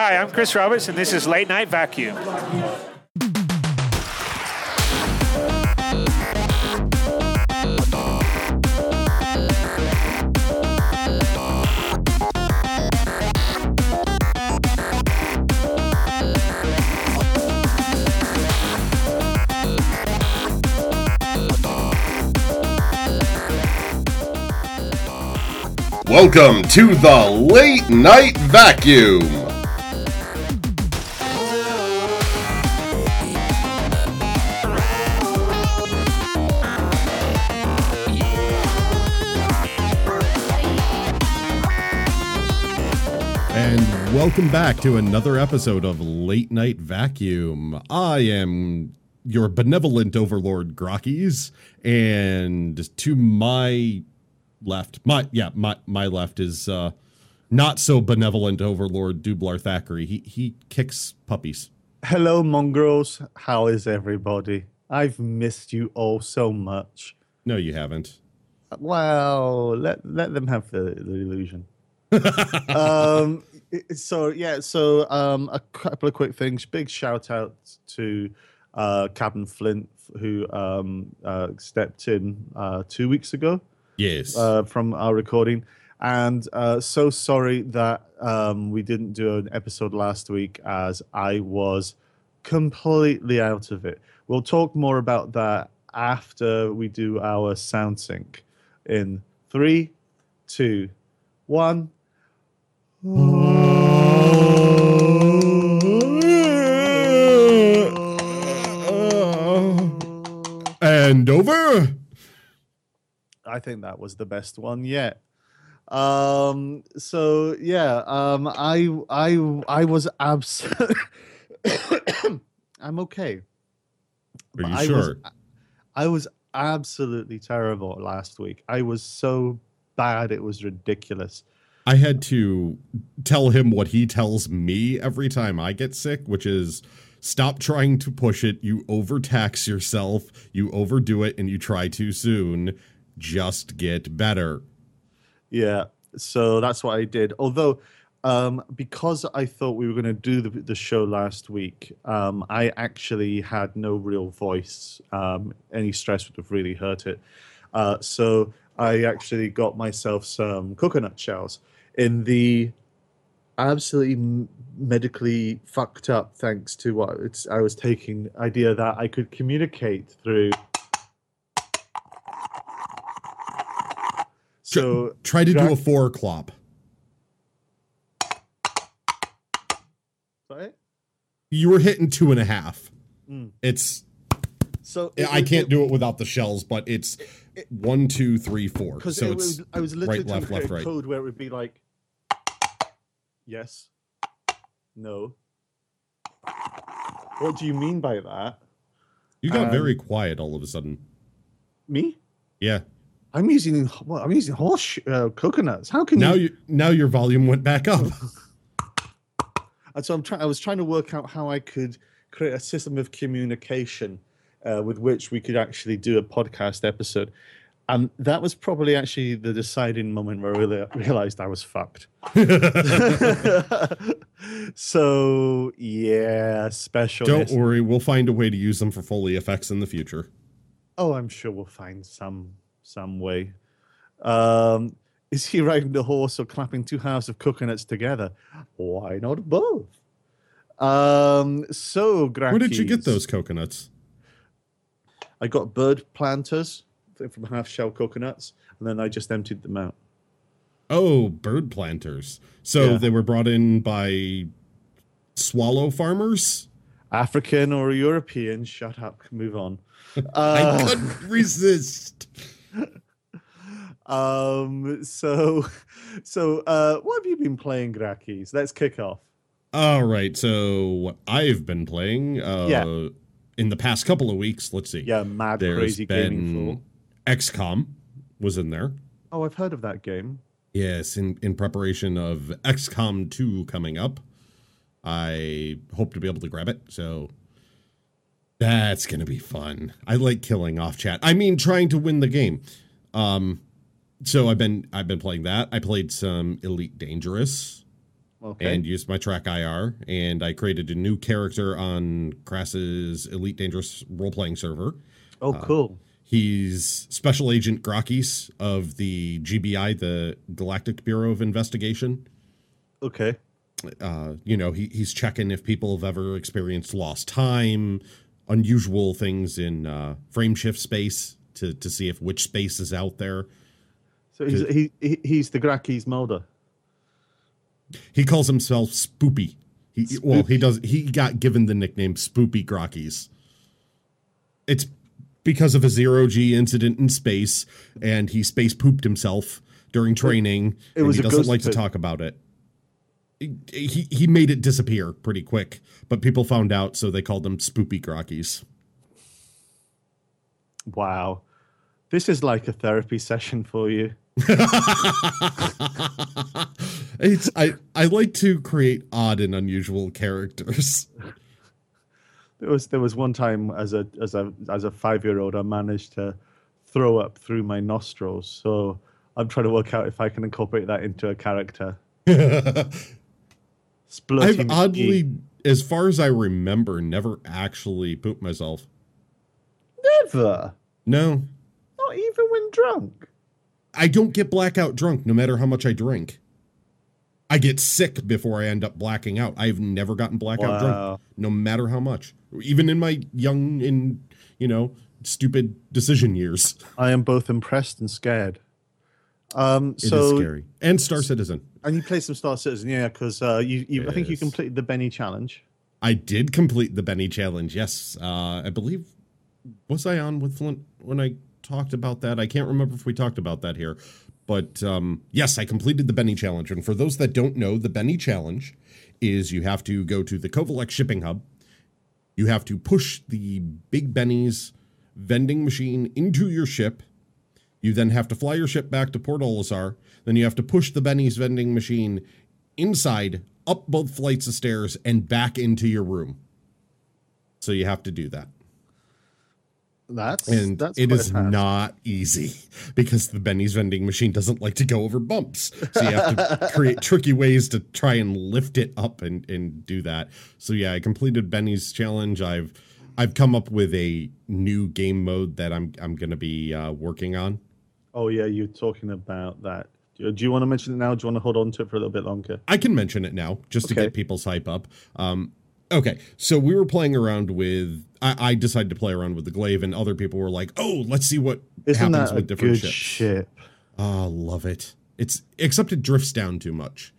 Hi, I'm Chris Roberts, and this is Late Night Vacuum. Welcome to the Late Night Vacuum. Welcome back to another episode of Late Night Vacuum. I am your benevolent overlord Grockies, and to my left, my yeah, my my left is uh not so benevolent overlord Dublar Thackeray. He he kicks puppies. Hello, mongrels. How is everybody? I've missed you all so much. No, you haven't. Well, let let them have the, the illusion. um, so yeah, so um, a couple of quick things. Big shout out to uh, Captain Flint who um, uh, stepped in uh, two weeks ago Yes. uh, from our recording. And uh, so sorry that um, we didn't do an episode last week as I was completely out of it. We'll talk more about that after we do our sound sync in three, two, one. Over. I think that was the best one yet. Um, so yeah, um, I I I was abs. I'm okay. Are you I sure? Was, I was absolutely terrible last week. I was so bad it was ridiculous. I had to tell him what he tells me every time I get sick, which is stop trying to push it. You overtax yourself, you overdo it, and you try too soon. Just get better. Yeah, so that's what I did. Although, um, because I thought we were going to do the, the show last week, um, I actually had no real voice. Um, any stress would have really hurt it. Uh, so I actually got myself some coconut shells in the absolutely m- medically fucked up, thanks to what it's, I was taking idea that I could communicate through. So Try to do a four clop. sorry? You were hitting two and a half. Mm. It's So I can't do it without the shells, but it's one, two, three, four. So it it's was, I was literally right, left, left, right. code where it would be like yes, no. What do you mean by that? you got um, very quiet all of a sudden. Me? Yeah. I'm using well, I'm using horse sh- uh, coconuts. How can Now you? you now your volume went back up. And so I'm trying. I was trying to work out how I could create a system of communication uh, with which we could actually do a podcast episode. And that was probably actually the deciding moment where I really realized I was fucked. so yeah, special. Don't worry, we'll find a way to use them for Foley effects in the future. Oh, I'm sure we'll find some some way. Um, is he riding the horse or clapping two halves of coconuts together? Why not both? Um, so Where did you get those coconuts? I got bird planters from half shell coconuts, and then I just emptied them out. Oh, bird planters. So Yeah. they were brought in by swallow farmers? African or European? Shut up. Move on. I Uh, couldn't resist. um. So, so uh, what have you been playing, grakis Let's kick off. All right, so what I've been playing uh Yeah. in the past couple of weeks, let's see. Yeah, mad There's crazy gaming been fool. XCOM was in there. Oh, I've heard of that game. Yes, in, in preparation of XCOM 2 coming up. I hope to be able to grab it, so that's gonna be fun. I like killing off chat. I mean trying to win the game. Um so I've been I've been playing that. I played some Elite Dangerous. Okay. and used my track IR, and I created a new character on Crass's Elite Dangerous role playing server. oh, cool. He's Special Agent Grokis of the GBI, the Galactic Bureau of Investigation. Okay. Uh, you know, he, he's checking if people have ever experienced lost time, unusual things in uh, frame shift space to, to see if which space is out there. So he's he, he he's the Grakis Mulder. He calls himself Spoopy. He, well, he does. He got given the nickname Spoopy Grokkies. It's because of a zero G incident in space, and he space pooped himself during training. it was and he doesn't like to talk about it. He, he he made it disappear pretty quick, but people found out, so they called him Spoopy grockies. Wow. This is like a therapy session for you. It's I I like to create odd and unusual characters. There was there was one time as a as a as a five year old I managed to throw up through my nostrils. So I'm trying to work out if I can incorporate that into a character. Splurty I've McGee. oddly, as far as I remember, never actually pooped myself. never, No, not even when drunk. I don't get blackout drunk no matter how much I drink. I get sick before I end up blacking out. I've never gotten blackout Wow. drunk, no matter how much. Even in my young and, you know, stupid decision years. I am both impressed and scared. Um, It is so scary. And Star Citizen. and you play some Star Citizen, yeah? Because uh, you, you I think you completed the Benny challenge. I did complete the Benny challenge. Yes, uh, I believe was I on with Flint when I talked about that. I can't remember if we talked about that here, but um, yes, I completed the Benny challenge. And for those that don't know, the Benny challenge is you have to go to the Covalex shipping hub. You have to push the Big Benny's vending machine into your ship. You then have to fly your ship back to Port Olisar. Then you have to push the Benny's vending machine inside, up both flights of stairs, and back into your room. So you have to do that. That's And that's it quite a is task. not easy because the Benny's vending machine doesn't like to go over bumps. So you have to create tricky ways to try and lift it up and, and do that. So yeah, I completed Benny's challenge. I've I've come up with a new game mode that I'm I'm gonna be uh, working on. Oh yeah, you're talking about that. Do do you want to mention it now? Do you want to hold on to it for a little bit longer? I can mention it now just to get people's hype up. Um, okay, so we were playing around with. I, I decided to play around with the glaive, and other people were like, "Oh, let's see what Isn't happens with different good ships." ship? Oh, love it. It's except it drifts down too much.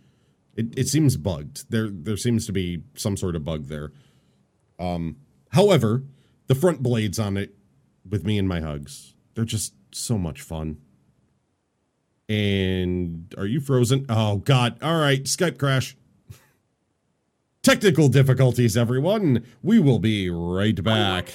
It it seems bugged. There there seems to be some sort of bug there. Um, however, the front blades on it, with me and my hugs, they're just so much fun. And are you frozen? Oh God! All right, Skype crash. Technical difficulties, everyone. We will be right back.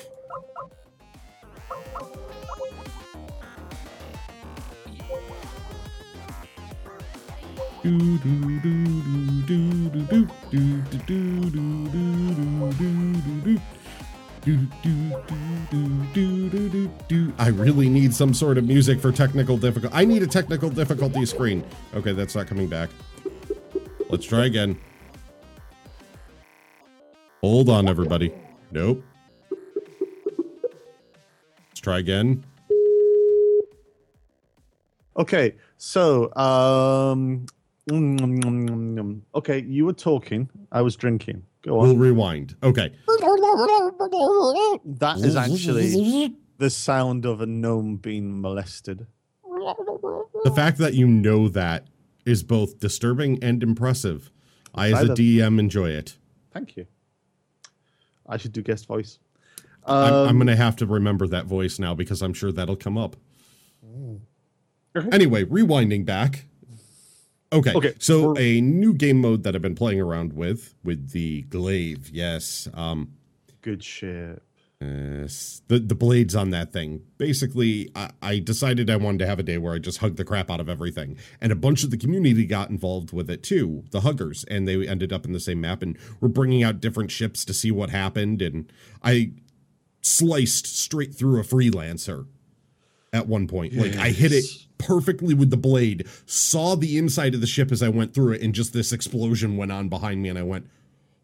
I really need some sort of music for technical difficulty. I need a technical difficulty screen. Okay, that's not coming back. Let's try again. Hold on, everybody. Nope. Let's try again. Okay, so um, mm, mm, mm, okay, you were talking. I was drinking. Go on. We'll rewind. Okay. That is actually the sound of a gnome being molested. The fact that you know that is both disturbing and impressive. I, as a DM, enjoy it. Thank you. I should do guest voice. I'm, I'm Um, going to have to remember that voice now because I'm sure that'll come up. Anyway, rewinding back. Okay. Okay, So we're- a new game mode that I've been playing around with with the glaive. Yes. Um Good shit. Uh, yes. the the blades on that thing. Basically, I, I decided I wanted to have a day where I just hugged the crap out of everything, and a bunch of the community got involved with it too. The huggers, and they ended up in the same map, and we're bringing out different ships to see what happened. And I sliced straight through a freelancer at one point. Like I hit it perfectly with the blade, saw the inside of the ship as I went through it, and just this explosion went on behind me, and I went,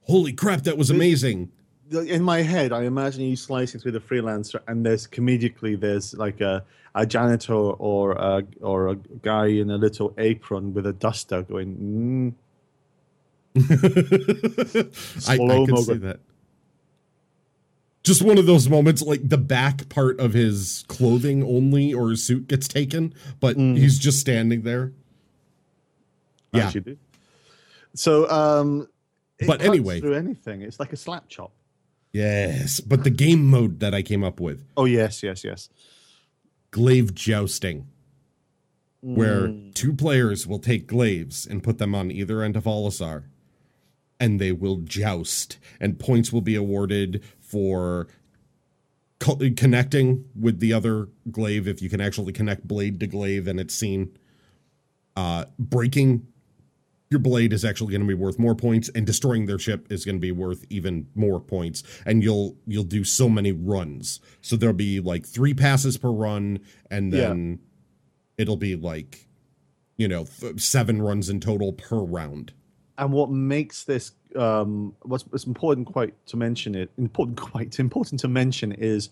"Holy crap, that was amazing!" In my head, I imagine you slicing through the freelancer, and there's comedically there's like a, a janitor or a, or a guy in a little apron with a duster going. Mm. I, I can see that. Just one of those moments, like the back part of his clothing only or his suit gets taken, but Mm. he's just standing there. Yeah. as you do. So, um, But anyway. through anything, it's like a slap chop. Yes, but the game mode that I came up with, Oh yes, yes, yes. glaive jousting, where Mm. two players will take glaives and put them on either end of Olisar, and they will joust, and points will be awarded for co- connecting with the other glaive if you can actually connect blade to glaive and it's seen. Uh, breaking your blade is actually going to be worth more points and destroying their ship is going to be worth even more points and you'll you'll do so many runs. So there'll be like three passes per run and Yeah. then it'll be like you know th- seven runs in total per round. And what makes this um what's, what's important quite to mention it important quite important to mention is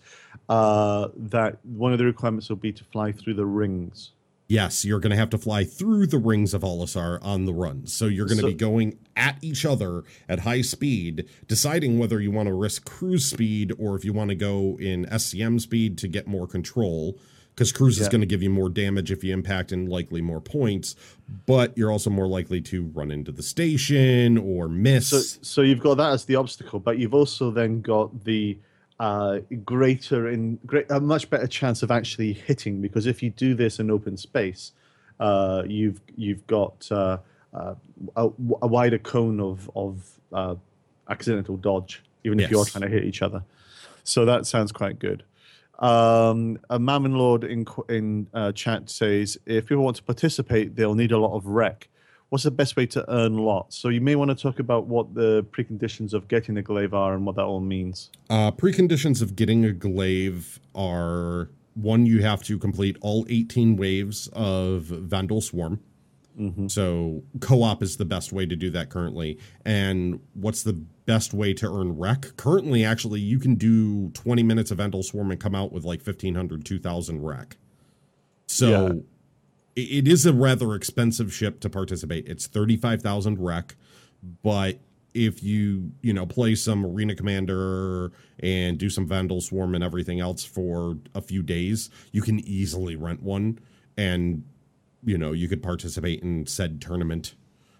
uh that one of the requirements will be to fly through the rings yes you're going to have to fly through the rings of Olisar on the run. so you're going to So- be going at each other at high speed deciding whether you want to risk cruise speed or if you want to go in scm speed to get more control because cruise is going to give you more damage if you impact and likely more points but you're also more likely to run into the station or miss so so you've got that as the obstacle but you've also then got the uh greater in great a much better chance of actually hitting because if you do this in open space uh you've you've got uh, uh a, a wider cone of of uh accidental dodge even if you're trying to hit each other. So that sounds quite good. Um, a Mammon Lord in in uh, chat says if people want to participate, they'll need a lot of rec. What's the best way to earn lots? So you may want to talk about what the preconditions of getting a glaive are and what that all means. Uh, preconditions of getting a glaive are one, you have to complete all 18 waves of Vandal Swarm. So co op is the best way to do that currently. And what's the best way to earn rec? Currently, actually, you can do 20 minutes of Vandal Swarm and come out with like 1500, 2000 rec. So Yeah. It is a rather expensive ship to participate. It's 35,000 rec, but if you, you know, play some Arena Commander and do some Vandal Swarm and everything else for a few days, you can easily rent one and, you know, you could participate in said tournament.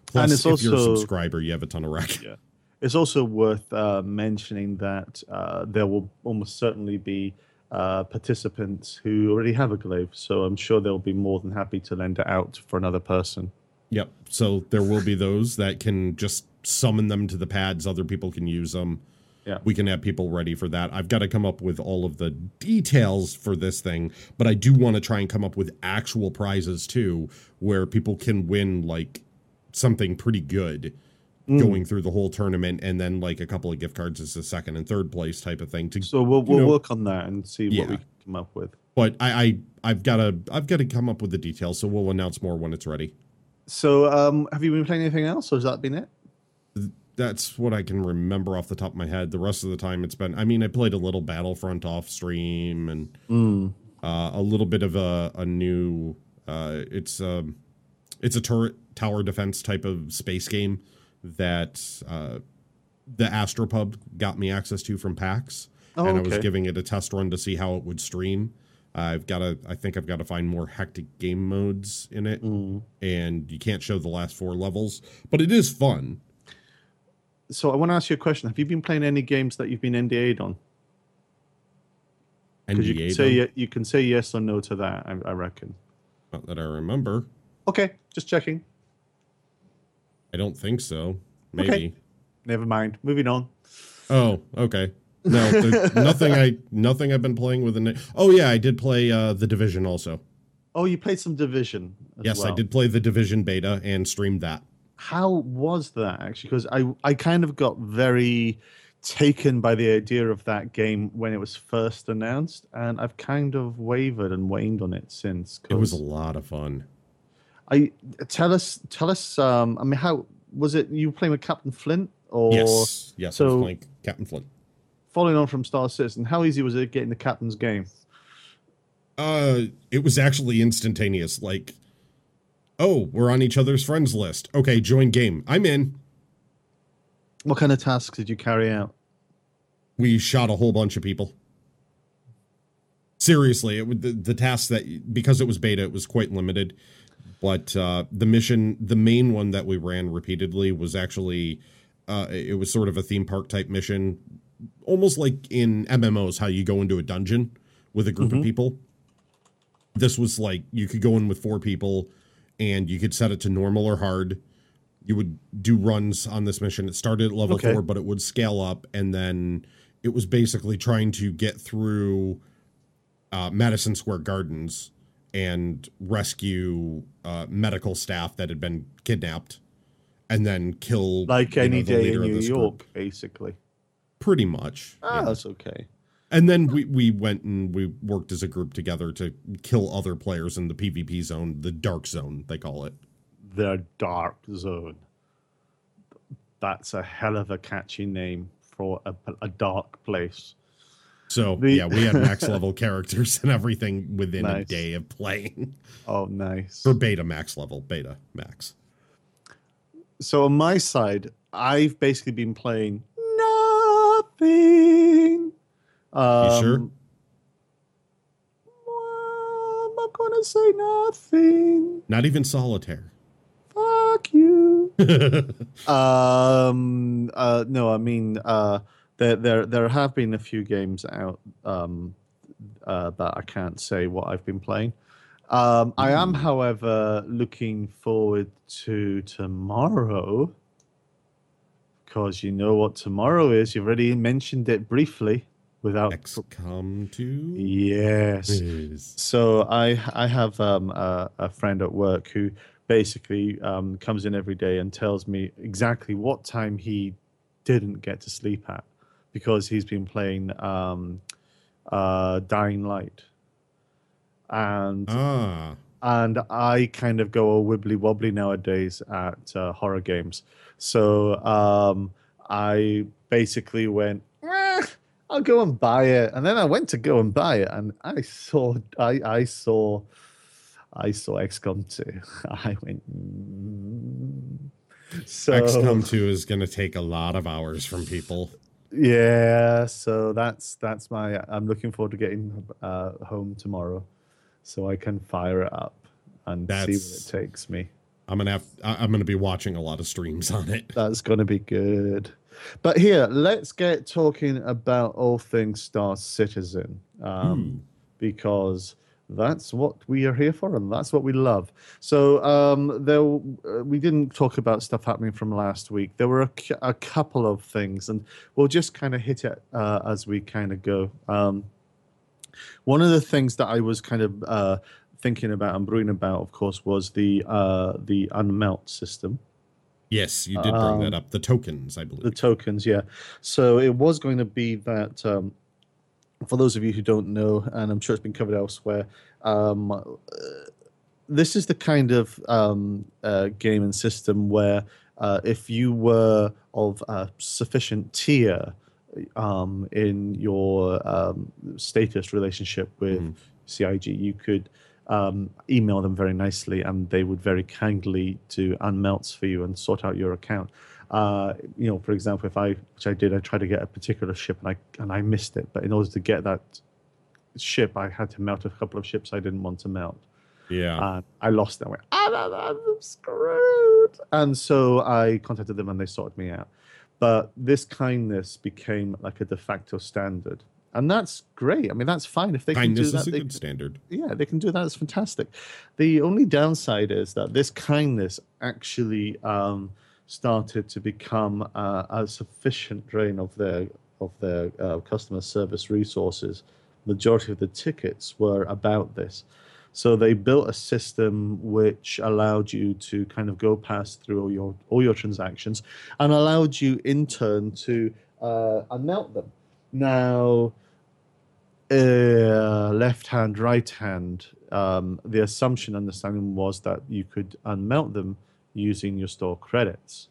Plus, if you're a subscriber, you have a ton of rec. Yeah. It's also worth uh, mentioning that uh, there will almost certainly be uh, participants who already have a glaive, so I'm sure they'll be more than happy to lend it out for another person. Yep. So there will be those that can just summon them to the pads. Other people can use them. Yeah. We can have people ready for that. I've got to come up with all of the details for this thing, but I do want to try and come up with actual prizes too, where people can win like something pretty good Mm. going through the whole tournament and then like a couple of gift cards as a second and third place type of thing to So we'll, we'll know, work on that and see Yeah. what we can come up with. but I, I I've got to I've got to come up with the details, so we'll announce more when it's ready. So, um, have you been playing anything else, or has that been it? that's what I can remember off the top of my head. The rest of the time, it's been. I mean, I played a little Battlefront off stream and uh, a little bit of a, a new. Uh, it's um, it's a turret tower defense type of space game that uh, the Astropub got me access to from PAX, Oh, and I was giving it a test run to see how it would stream. I've got to. I think I've got to find more hectic game modes in it, and you can't show the last four levels, but it is fun. So, I want to ask you a question. Have you been playing any games that you've been NDA'd on? Because you, can say you can say yes or no to that. I, I reckon. Not that I remember. Okay, just checking. I don't think so. Maybe. Okay. Never mind. Moving on. Oh, okay. No, nothing. I nothing I've been playing with. An, oh yeah, I did play uh, the Division also. Oh, you played some Division. As Yes, I did play the Division beta and streamed that. How was that actually? Because I I kind of got very taken by the idea of that game when it was first announced, and I've kind of wavered and waned on it since. It was a lot of fun. I tell us, tell us. Um, I mean, how was it? You were playing with Captain Flint, or yes, yes. I was so- playing Captain Flint. following on from Star Citizen? How easy was it getting the captain's game? Uh, it was actually instantaneous. Like, oh, we're on each other's friends list. Okay, join game. I'm in. What kind of tasks did you carry out? We shot a whole bunch of people. Seriously, it would the, the task that because it was beta, it was quite limited. But uh, the mission, the main one that we ran repeatedly, was actually uh, it was sort of a theme park type mission, almost like in MMOs, how you go into a dungeon with a group of people. This was like you could go in with four people, and you could set it to normal or hard. You would do runs on this mission. It started at level Okay. four, but it would scale up, and then it was basically trying to get through uh, Madison Square Gardens and rescue uh, medical staff that had been kidnapped, and then kill Like you know, any the day in New York, group. basically. Pretty much. Ah, yeah. that's okay. And then we, we went and we worked as a group together to kill other players in the PvP zone, the dark zone, they call it. The Dark Zone. That's a hell of a catchy name for a, a dark place. So The- yeah, we had max level characters and everything within a day of playing. Oh, nice. For beta max level, beta max. So on my side, I've basically been playing nothing. Um, You sure? well, I'm not gonna say nothing. Not even solitaire. Fuck you. um. Uh. No. I mean. Uh. There. There. There have been a few games out. Um. Uh. That I can't say what I've been playing. Um. I am, however, looking forward to tomorrow. Because you know what tomorrow is. You've already mentioned it briefly, without. XCOM 2 Yes. is So I I have um, a, a friend at work who basically um, comes in every day and tells me exactly what time he didn't get to sleep at because he's been playing um, uh, Dying Light, and ah and I kind of go all wibbly wobbly nowadays at uh, horror games. So um, I basically went, "Eh, I'll go and buy it, and then I went to go and buy it, and I saw, I, I saw, I saw XCOM 2. I went. Mm. So XCOM 2 is going to take a lot of hours from people. Yeah, so that's that's my. I'm looking forward to getting uh, home tomorrow, so I can fire it up and see That's- where it takes me. I'm gonna have. I'm gonna be watching a lot of streams on it. That's going to be good. But here, let's get talking about all things Star Citizen, um, because that's what we are here for, and that's what we love. So um, there, uh, we didn't talk about stuff happening from last week. There were a, a couple of things, and we'll just kind of hit it uh, as we kind of go. Um, one of the things that I was kind of uh, thinking about and brewing about, of course, was the uh, the unmelt system. Yes, you did bring that Um, up. The tokens, I believe. The tokens, yeah. So it was going to be that. Um, for those of you who don't know, and I'm sure it's been covered elsewhere, um, uh, this is the kind of um, uh, game and system where uh, if you were of a sufficient tier um, in your um, status relationship with Mhm. CIG, you could um, email them very nicely, and they would very kindly do unmelts for you and sort out your account. Uh, you know, for example, if I, which I did, I tried to get a particular ship and I and I missed it, but in order to get that ship, I had to melt a couple of ships I didn't want to melt yeah. and I lost them. I went, ah, I'm screwed. And so I contacted them and they sorted me out. But this kindness became like a de facto standard. And that's great. I mean, that's fine. If they can do that. Kindness is a good standard. yeah, they can do that. It's fantastic. The only downside is that this kindness actually um, started to become uh, a sufficient drain of their of their uh, customer service resources. Majority of the tickets were about this, so they built a system which allowed you to kind of go past through all your all your transactions, and allowed you in turn to uh, them. Now, uh, left hand, right hand, um, the assumption, understanding was that you could unmelt them using your store credits.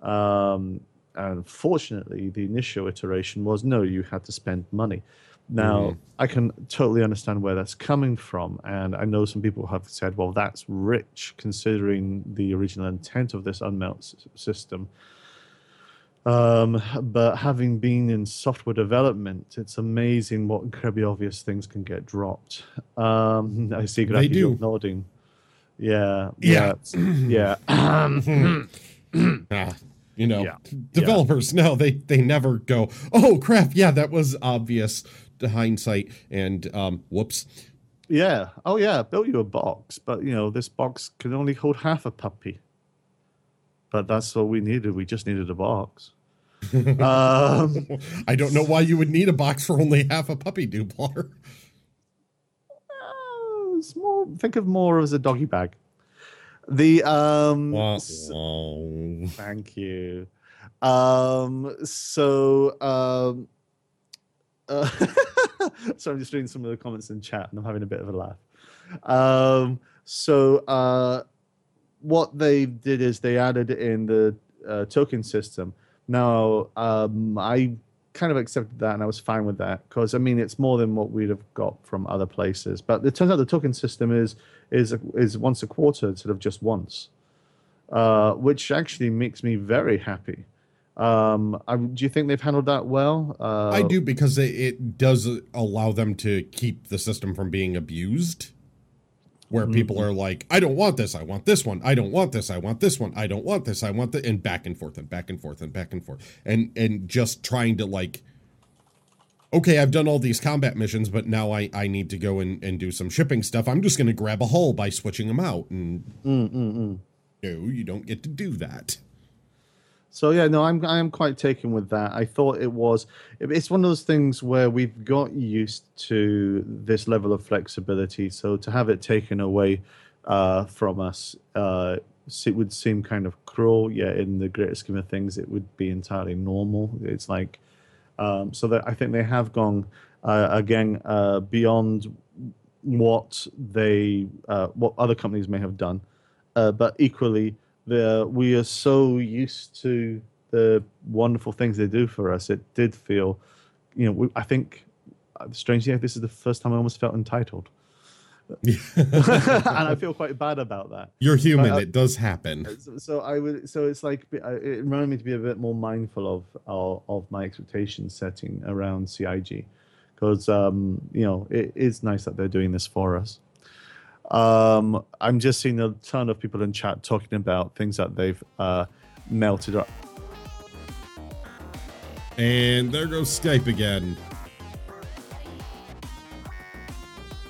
Um, and fortunately, the initial iteration was no, you had to spend money. Now, Mhm. I can totally understand where that's coming from. And I know some people have said, well, that's rich considering the original intent of this unmelt s- system. Um, but having been in software development, it's amazing what incredibly obvious things can get dropped. Um, I see do. nodding. Yeah. Yeah. Yeah. yeah. Ah, you know, Yeah. developers no, they they never go. Oh crap! Yeah, that was obvious to hindsight. And um, whoops. Yeah. Oh, yeah. Built you a box, but you know this box can only hold half a puppy. But that's all we needed. We just needed a box. um, I don't know why you would need a box for only half a puppy duplar. It's more. Think of more as a doggy bag. The um. Wah, s- wah. Thank you. Um. So um. Uh, so I'm just reading some of the comments in chat, and I'm having a bit of a laugh. Um. So uh, what they did is they added in the uh, token system. Now, um, I kind of accepted that, and I was fine with that because I mean it's more than what we'd have got from other places. But it turns out the token system is is is once a quarter instead of just once, uh, which actually makes me very happy. Um, I, do you think they've handled that well? Uh, I do because it, it does allow them to keep the system from being abused. Where mm-hmm. people are like, I don't want this, I want this one, I don't want this, I want this one, I don't want this, I want that, and back and forth and back and forth and back and forth, and and just trying to like, okay, I've done all these combat missions, but now I I need to go and and do some shipping stuff. I'm just going to grab a hull by switching them out, and mm, mm, mm. no, you don't get to do that. So yeah, no, I'm I am quite taken with that. I thought it was it's one of those things where we've got used to this level of flexibility. So to have it taken away uh, from us, uh, it would seem kind of cruel. Yeah, in the greater scheme of things, it would be entirely normal. It's like um, so that I think they have gone uh, again uh, beyond what they uh, what other companies may have done, uh, but equally the we are so used to the wonderful things they do for us. It did feel, you know, we, I think uh, strangely this is the first time I almost felt entitled, and I feel quite bad about that. You're human; Uh, it does happen. So, so I would. So it's like uh, it reminded me to be a bit more mindful of of, of my expectation setting around CIG, because um, you know it is nice that they're doing this for us. Um, I'm just seeing a ton of people in chat talking about things that they've uh, melted up. And there goes Skype again.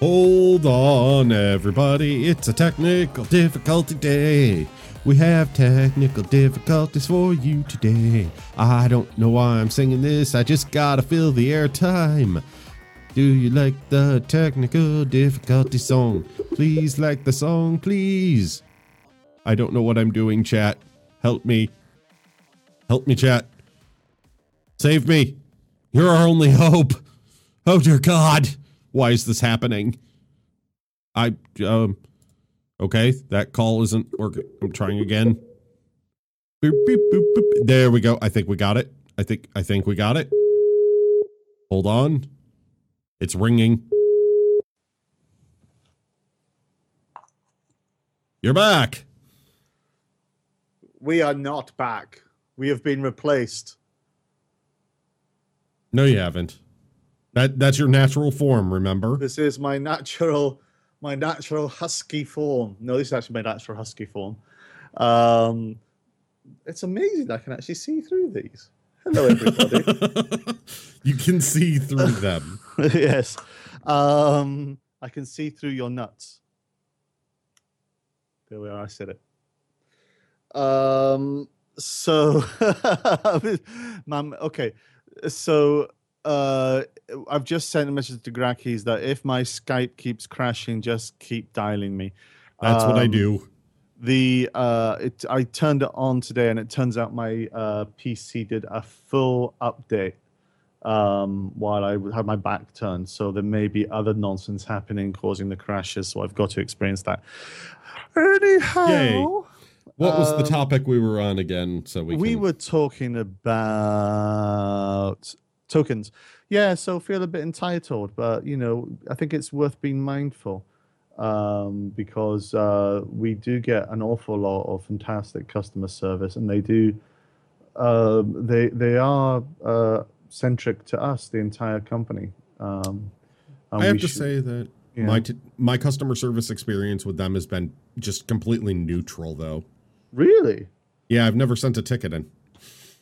Hold on, everybody. It's a technical difficulty day. We have technical difficulties for you today. I don't know why I'm singing this. I just gotta fill the airtime. Do you like the technical difficulty song? Please like the song, please. I don't know what I'm doing, chat. Help me. Help me, chat. Save me. You're our only hope. Oh dear God. Why is this happening? I um okay, that call isn't working. I'm trying again. Boop, boop, boop. There we go. I think we got it. I think I think we got it. Hold on. It's ringing. You're back. We are not back. We have been replaced. No, you haven't. That that's your natural form, remember? This is my natural, my natural husky form. No, this is actually my natural husky form. Um, it's amazing. I can actually see through these. Hello, everybody. you can see through them. yes, um, I can see through your nuts. There we are. I said it. Um. So, mum. Okay. So, uh, I've just sent a message to Grakis that if my Skype keeps crashing, just keep dialing me. That's what I Um, do. The uh, it, I turned it on today, and it turns out my uh, PC did a full update um, while I had my back turned. So there may be other nonsense happening causing the crashes. So I've got to experience that. Anyhow, Yay. What was the Um, topic we were on again? So we we can- were talking about tokens. Yeah, so feel a bit entitled, but you know, I think it's worth being mindful um, because uh, we do get an awful lot of fantastic customer service, and they do. Um, they they are uh, centric to us, the entire company. Um, I have to should- say that Yeah. my t- my customer service experience with them has been just completely neutral, though. really. Yeah, I've never sent a ticket in.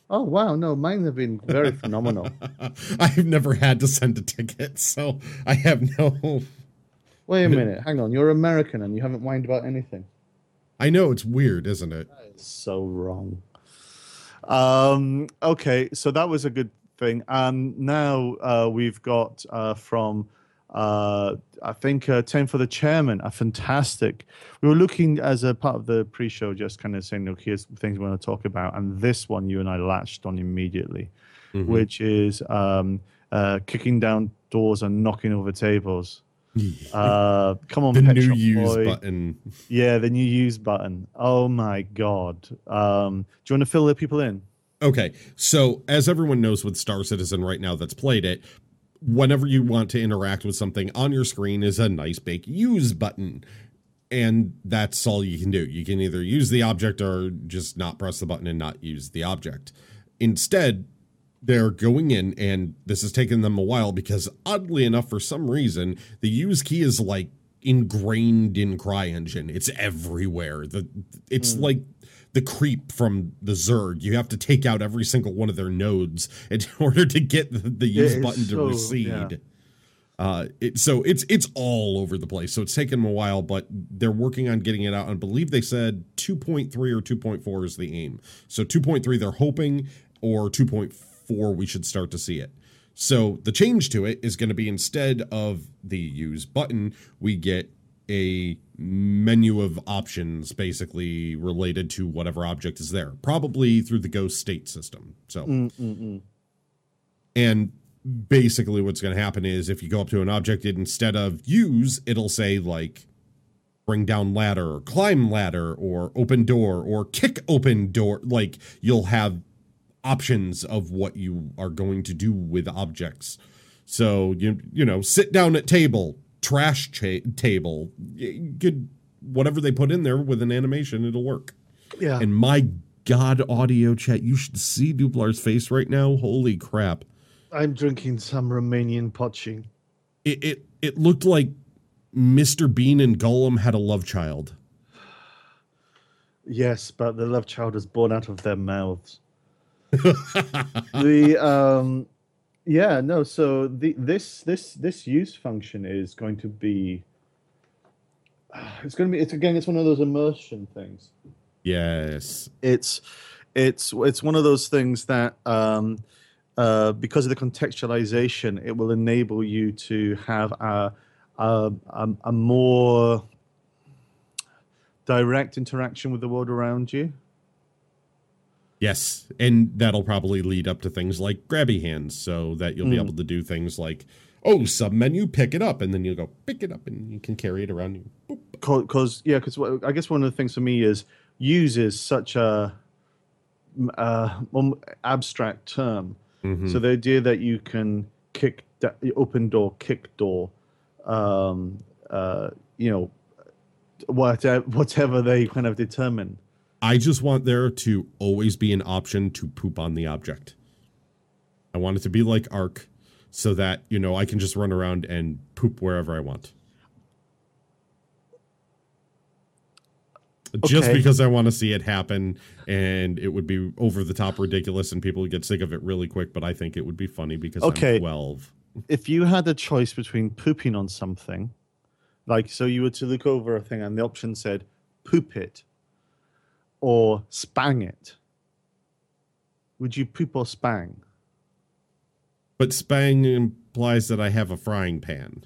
Oh wow, no, mine have been very phenomenal. I've never had to send a ticket, so I have no. Wait a minute, hang on. You're American and you haven't whined about anything. I know it's weird, isn't it? It's so wrong. Um, okay, so that was a good thing. And now uh, we've got uh, from, uh, I think, uh, 10 for the chairman, a fantastic. We were looking as a part of the pre show, just kind of saying, look, here's things we want to talk about. And this one you and I latched on immediately, Mm-hmm. which is um, uh, kicking down doors and knocking over tables. Uh, come on, the Pet new Shop use Boy. button. Yeah, the new use button. Oh my god. Um, do you want to fill the people in? Okay, so as everyone knows with Star Citizen right now that's played it, whenever you want to interact with something on your screen is a nice big use button. And that's all you can do. You can either use the object or just not press the button and not use the object. Instead, they're going in, and this has taken them a while because oddly enough, for some reason, the use key is like ingrained in CryEngine. It's everywhere. The it's like the creep from the Zerg. You have to take out every single one of their nodes in order to get the, the use is button to so- recede. yeah. Uh, it, so it's it's all over the place. So it's taken them a while, but they're working on getting it out. I believe they said 2.3 or 2.4 is the aim. So 2.3 they're hoping, or 2.4 we should start to see it. So the change to it is going to be instead of the use button, we get a menu of options basically related to whatever object is there, probably through the Ghost State system. So mm, mm, mm. and basically, what's going to happen is if you go up to an object, it, instead of use, it'll say like bring down ladder, or climb ladder, or open door, or kick open door. Like you'll have options of what you are going to do with objects. So you you know sit down at table, trash cha- table, good whatever they put in there with an animation, it'll work. Yeah. And my God, audio chat, you should see Duplar's face right now. Holy crap. I'm drinking some Romanian poching. It, it it looked like Mr. Bean and Gollum had a love child. Yes, but the love child was born out of their mouths. the um yeah, no, so the this this this use function is going to be it's going to be it's again it's one of those immersion things. Yes. it's it's it's one of those things that um, uh, because of the contextualization, it will enable you to have a a, a, a more direct interaction with the world around you. Yes. And that'll probably lead up to things like grabby hands so that you'll be Mm. able to do things like, oh, sub menu, pick it up. And then you'll go pick it up and you can carry it around you. Because yeah, because I guess one of the things for me is use is such a uh, abstract term. Mhm. So the idea that you can kick da- open door, kick door, um, uh, you know, whatever whatever they kind of determine. I just want there to always be an option to poop on the object. I want it to be like ARK so that, you know, I can just run around and poop wherever I want. Just because I want to see it happen and it would be over the top ridiculous and people would get sick of it really quick, but I think it would be funny because Okay. I'm 12. If you had a choice between pooping on something, like so you were to look over a thing and the option said poop it or spang it, would you poop or spang? But spang implies that I have a frying pan.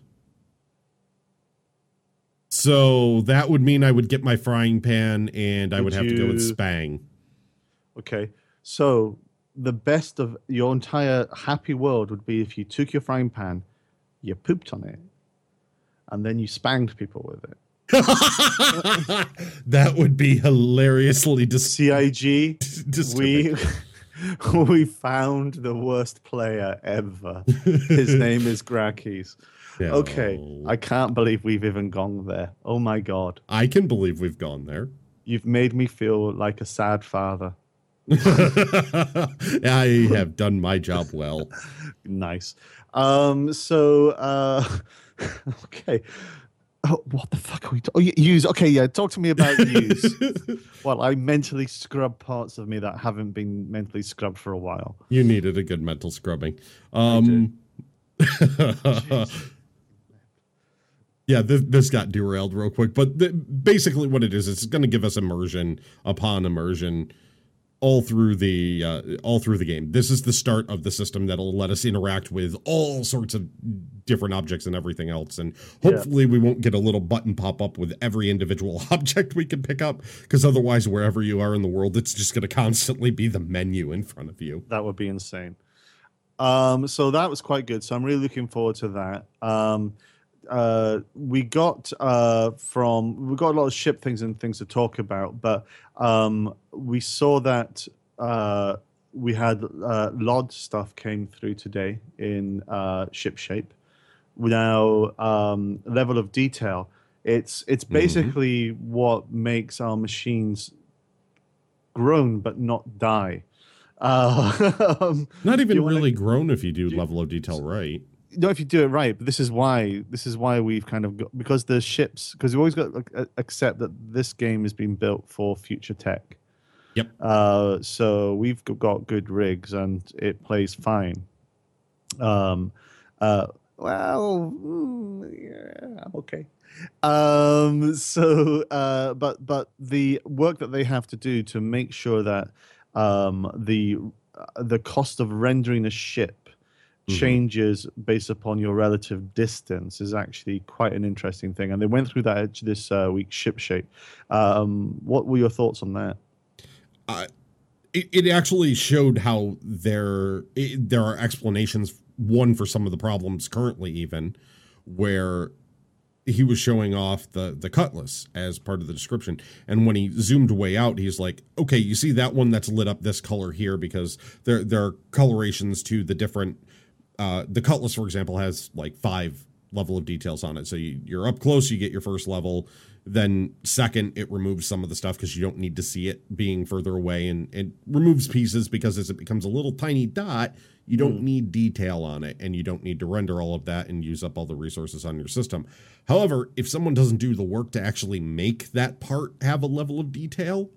So that would mean I would get my frying pan and I would, Would have to go with you- Spang. Okay, so the best of your entire happy world would be if you took your frying pan, you pooped on it, and then you spanged people with it. that would be hilariously dis- CIG, we we found the worst player ever. His name is Grakis. Okay, I can't believe we've even gone there. Oh my god, I can believe we've gone there. you've made me feel like a sad father. I have done my job well. Nice. Um. So. Uh. okay. Oh, what the fuck are we? ta- oh, use. Okay, yeah. Talk to me about use. well, I mentally scrub parts of me that haven't been mentally scrubbed for a while. You needed a good mental scrubbing. Um, yeah, this, this got derailed real quick, but the, basically, what it is, it's going to give us immersion upon immersion all through the uh, all through the game. This is the start of the system that'll let us interact with all sorts of different objects and everything else, and hopefully, we won't get a little button pop up with every individual object we can pick up, because otherwise, wherever you are in the world, it's just going to constantly be the menu in front of you. That would be insane. Um, so that was quite good. So I'm really looking forward to that. Um, uh, we got uh, from we got a lot of ship things and things to talk about, but um, we saw that uh, we had uh, LOD stuff came through today in uh, ship shape. Now um, level of detail. It's it's basically what makes our machines groan but not die. Uh, Not even wanna- really grown if you do level of detail right. No, if you do it right, but this is why this is why we've kind of got because the ships because we always got to ac- accept that this game has been built for future tech. Yep. Uh, so we've got good rigs and it plays fine. Um, uh, well, mm, yeah, I'm okay. Um, so, uh, but but the work that they have to do to make sure that um, the uh, the cost of rendering a ship Mhm. changes based upon your relative distance is actually quite an interesting thing. And they went through that at this uh, week's ship shape. Um, what were your thoughts on that? It, it actually showed how there it, there are explanations. One for some of the problems currently, even where he was showing off the the cutlass as part of the description, and when he zoomed way out, he's like, "Okay, you see that one that's lit up this color here because there there are colorations to the different uh, the cutlass, for example, has like five level of details on it. So you, you're up close, you get your first level. Then second, it removes some of the stuff because you don't need to see it being further away, and it removes pieces because as it becomes a little tiny dot, you don't need detail on it, and you don't need to render all of that and use up all the resources on your system. However, if someone doesn't do the work to actually make that part have a level of detail,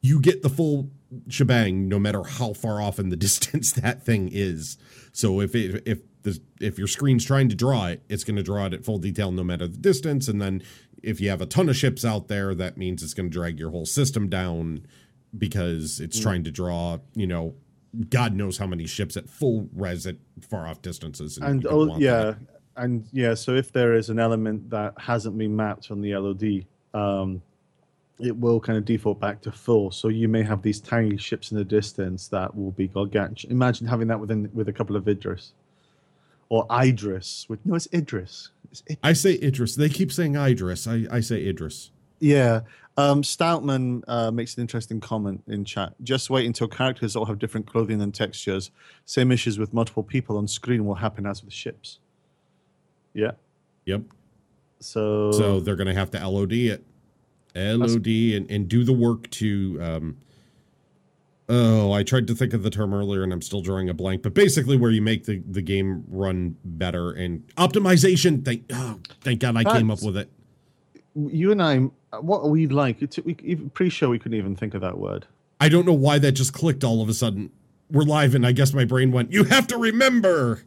you get the full shebang no matter how far off in the distance that thing is. So if it if the if your screen's trying to draw it, it's going to draw it at full detail no matter the distance. And then if you have a ton of ships out there, that means it's going to drag your whole system down because it's trying to draw, you know, God knows how many ships at full res at far off distances. And don't oh yeah, that. and yeah. So if there is an element that hasn't been mapped on the LOD, um, it will kind of default back to full. So you may have these tiny ships in the distance that will be gargantuan. Imagine having that within with a couple of Idris or Idris. Which, no, it's Idris. It's Idris. I say Idris. They keep saying Idris. I, I say Idris. Yeah. Um, Stoutman uh, makes an interesting comment in chat. Just wait until characters all have different clothing and textures. Same issues with multiple people on screen will happen as with ships. Yeah. Yep. So, So they're going to have to LOD it, LOD, and, and do the work to. Um, oh, I tried to think of the term earlier, and I'm still drawing a blank. But basically, where you make the, the game run better and optimization. Thank oh, thank God I came up with it. you and I, what we'd like, it's, we, even pre-show we couldn't even think of that word. I don't know why that just clicked all of a sudden. We're live, and I guess my brain went. You have to remember.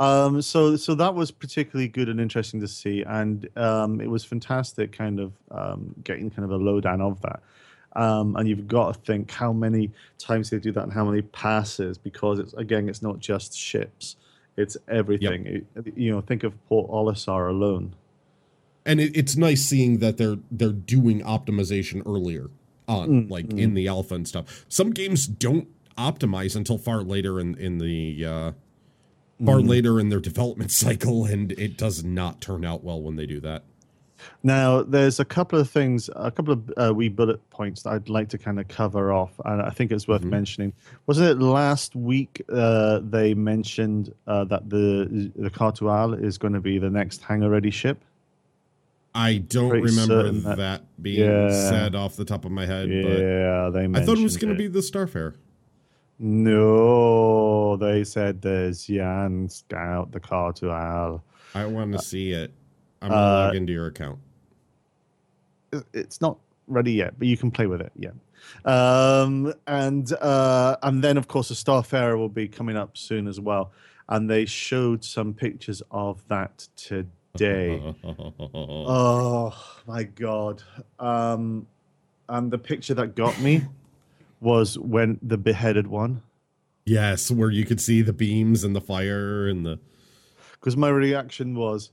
Um, so so that was particularly good and interesting to see, and um, it was fantastic, kind of um, getting kind of a lowdown of that. Um, and you've got to think how many times they do that and how many passes, because it's again, it's not just ships, it's everything. It- you know, think of Port Olisar alone. and it, it's nice seeing that they're they're doing optimization earlier on, Mm, like in the alpha and stuff. Some games don't optimize until far later in in the uh, far Mm. later in their development cycle, and it does not turn out well when they do that. Now, there's a couple of things, a couple of uh, wee bullet points that I'd like to kind of cover off, and I think it's worth mentioning. Wasn't it last week uh, they mentioned uh, that the the Khartu-al is going to be the next hangar-ready ship? I don't Pretty remember that, that- being Yeah. said off the top of my head, Yeah, they. but I thought it was going to be the Starfarer. No, they said there's Xi'an Scout, the Khartu-al. I want to see it. I'm gonna uh, log into your account. it's not ready yet, but you can play with it. Yeah. Um, and uh, and then of course the Starfarer will be coming up soon as well. And they showed some pictures of that today. oh my god! Um, and the picture that got me was when the beheaded one. yes, where you could see the beams and the fire and the. because my reaction was,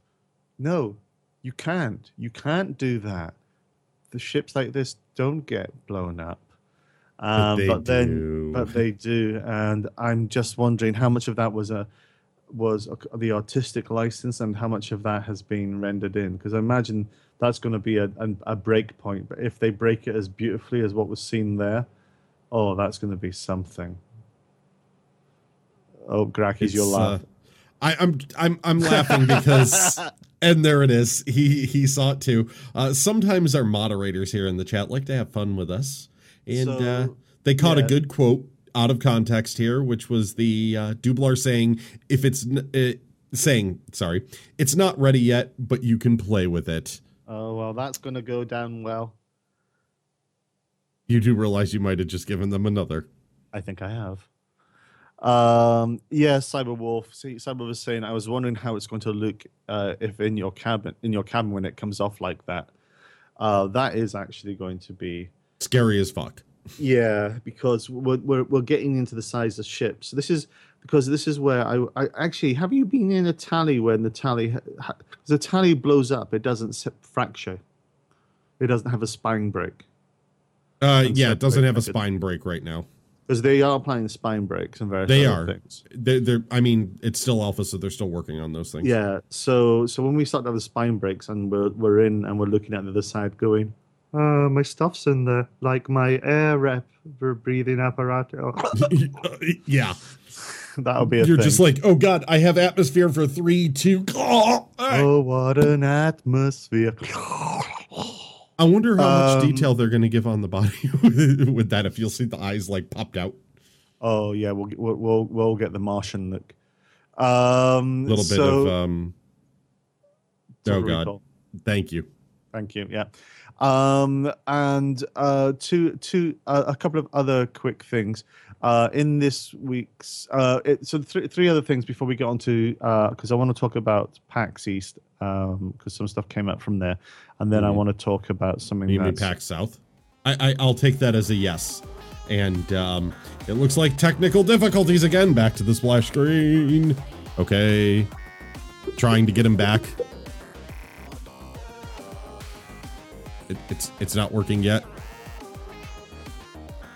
no, you can't. You can't do that. The ships like this don't get blown up. Um, they but then, do. but they do, and I'm just wondering how much of that was a was a, the artistic license, and how much of that has been rendered in. Because I imagine that's going to be a, a a break point. But if they break it as beautifully as what was seen there, oh, that's going to be something. Oh, Gracky's your laugh. uh, I, I'm I'm I'm laughing because and there it is. He he saw it too. Uh, sometimes our moderators here in the chat like to have fun with us, and uh, they caught a good quote out of context here, which was the uh, Dublar saying, "If it's n- uh, saying sorry, it's not ready yet, but you can play with it." Oh well, that's going to go down well. You do realize you might have just given them another. I think I have. Um, yeah, Cyberwolf. See, Cyber was saying I was wondering how it's going to look uh, if in your cabin, in your cabin when it comes off like that. Uh, that is actually going to be Scary as fuck. yeah, because we're, we're we're getting into the size of ships. This is because this is where I, I actually have you been in a tally when the tally the tally blows up, it doesn't fracture. It doesn't have a spine break. Uh, yeah, it doesn't have a spine break right now. Because they are playing spine breaks and various They other are. things. They're, they're, I mean, it's still alpha, so they're still working on those things. Yeah. So so when we start to have the spine breaks and we're we're in and we're looking at the other side going, uh, my stuff's in there, like my air rep for breathing apparatus. yeah. That'll be a You're thing. just like, oh god, I have atmosphere for three, two. Oh, oh, what an atmosphere. I wonder how much Um, detail they're going to give on the body with that. If you'll see the eyes like popped out, oh yeah, we'll get- we'll we'll, we'll get the Martian look. Um, a little bit so- of. um Oh god, Recall. thank you. Thank you. Yeah. Um, and uh, two, two, uh, a couple of other quick things. Uh, in this week's, uh, it, so th- three other things before we get on to, because I want to talk about PAX East, because some stuff came up from there, and then I Mhm. want to talk about something You mean PAX South? I, I I'll take that as a yes. And um, it looks like technical difficulties again. Back to the splash screen. Okay, trying to get him back. It, it's it's not working yet.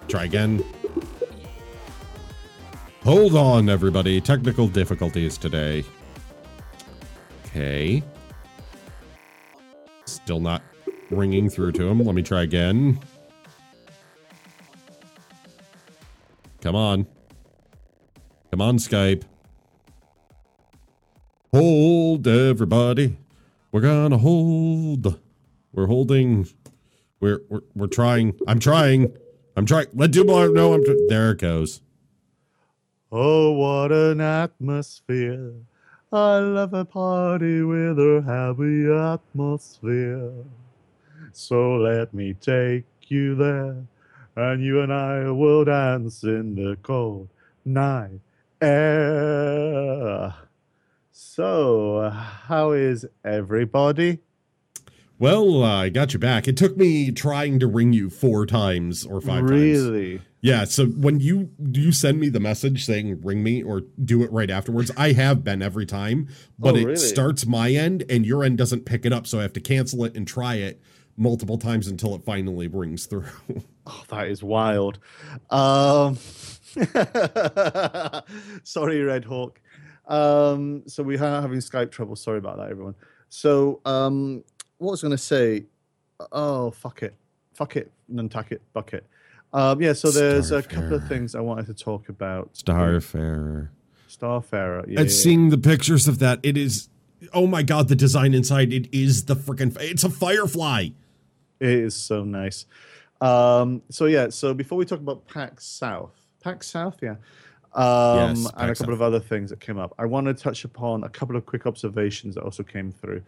Try again. Hold on, everybody. Technical difficulties today. Okay. Still not ringing through to him. Let me try again. Come on. Come on, Skype. Hold, everybody. We're gonna hold. We're holding. We're we're, we're trying. I'm trying. I'm trying. Let Dublar know I'm. Tr- there it goes. Oh, what an atmosphere. I love a party with a happy atmosphere. So let me take you there, and you and I will dance in the cold night air. So, how is everybody? Well, I got you back. It took me trying to ring you four times or five times. really? Yeah, so when you you send me the message saying ring me or do it right afterwards, I have been every time, but Oh, it really? starts my end and your end doesn't pick it up, so I have to cancel it and try it multiple times until it finally rings through. Oh, that is wild. Um, sorry, Red Hawk. Um, so we are having Skype trouble. Sorry about that, everyone. So um, what was I going to say? Oh, fuck it, fuck it, Nantucket bucket. Um, yeah. So there's a couple of things I wanted to talk about. Starfarer. Starfarer. Yeah, And yeah, seeing the pictures of that, it is oh my god, the design inside it is the freaking it's a firefly. It is so nice. Um, so yeah, so before we talk about PAX South, PAX South, yeah, um, Yes, and a PAX couple of other things that came up, I want to touch upon a couple of quick observations that also came through.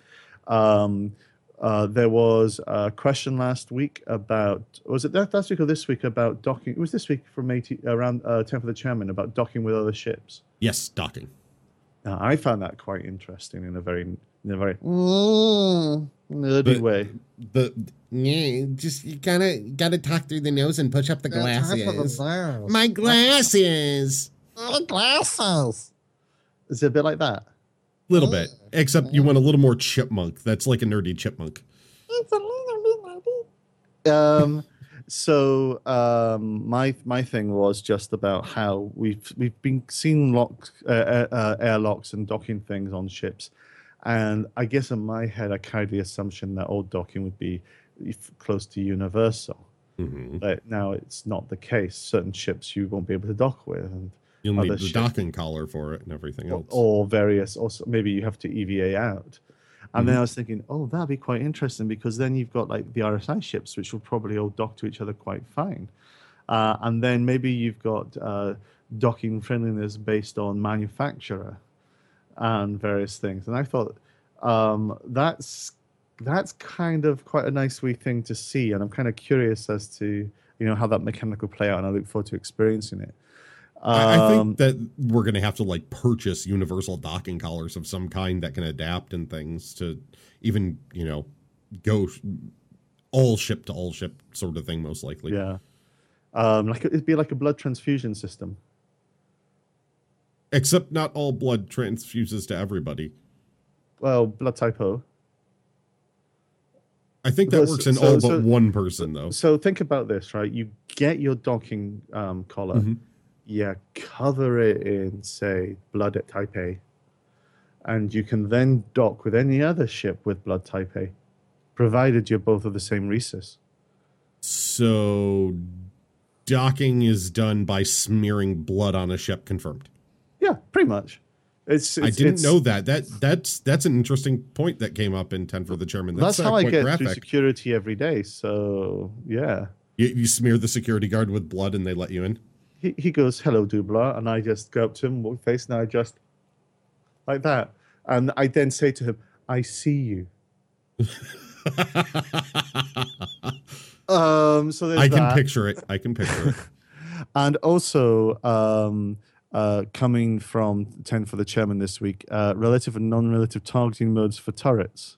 Um, uh, there was a question last week about was it that last week or this week about docking? It was this week from 80, around uh, 10 for the chairman about docking with other ships. Yes, docking. Now, I found that quite interesting in a very in a very mm, nerdy But- way. The yeah, just you gotta gotta talk through the nose and push up the glasses. My glasses. My glasses. Is it a bit like that? Little bit, except you want a little more chipmunk. That's like a nerdy chipmunk. It's a little bit like this. um so um my my thing was just about how we've we've been seeing locks uh, uh, uh, airlocks and docking things on ships and i guess in my head i carried the assumption that all docking would be if- close to universal Mhm. but now it's not the case certain ships you won't be able to dock with and You'll need the ship- docking collar for it and everything else. or various also maybe you have to eva out. And then i was thinking oh that'd be quite interesting because then you've got like the rsi ships which will probably all dock to each other quite fine. Uh, and then maybe you've got uh, docking friendliness based on manufacturer and various things. And i thought um, that's that's kind of quite a nice wee thing to see. And i'm kind of curious as to you know how that mechanical play out and i look forward to experiencing it I, I Um, think that we're gonna have to like purchase universal docking collars of some kind that can adapt and things to even you know go all ship to all ship sort of thing. Most likely. Yeah. Um, like it'd be like a blood transfusion system. Except not all blood transfuses to everybody. Well, blood type O. I think that So- works in so- all so- but one person though. So think about this, right? You get your docking um, collar, Mhm. You cover it in, say, blood at Taipei, and you can then dock with any other ship with blood Taipei, provided you're both of the same rhesus. So docking is done by smearing blood on a ship. Confirmed. Yeah, pretty much. It's, I didn't it's- know that. That that's that's an interesting point that came up in ten for the chairman. That's, That's, how I get through security every day. So yeah. You, you smear the security guard with blood and they let you in. He, he goes, "Hello, Dubla," and I just go up to him, walk face, and I just like that, and I then say to him, "I see you." Um, so there's I can that. picture it. I can picture it. and also um, uh, coming from ten for the chairman this week, uh, relative and non-relative targeting modes for turrets.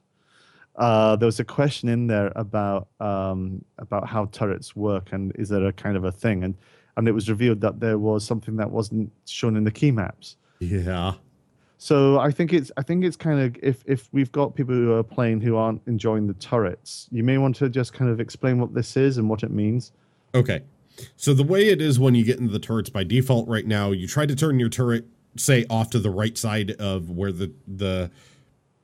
Uh, there was a question in there about um, about how turrets work and is there a kind of a thing, and and it was revealed that there was something that wasn't shown in the key maps. Yeah. So I think it's I think it's kind of if if we've got people who are playing who aren't enjoying the turrets, you may want to just kind of explain what this is and what it means. Okay. So the way it is when you get into the turrets by default right now, you try to turn your turret, say, off to the right side of where the the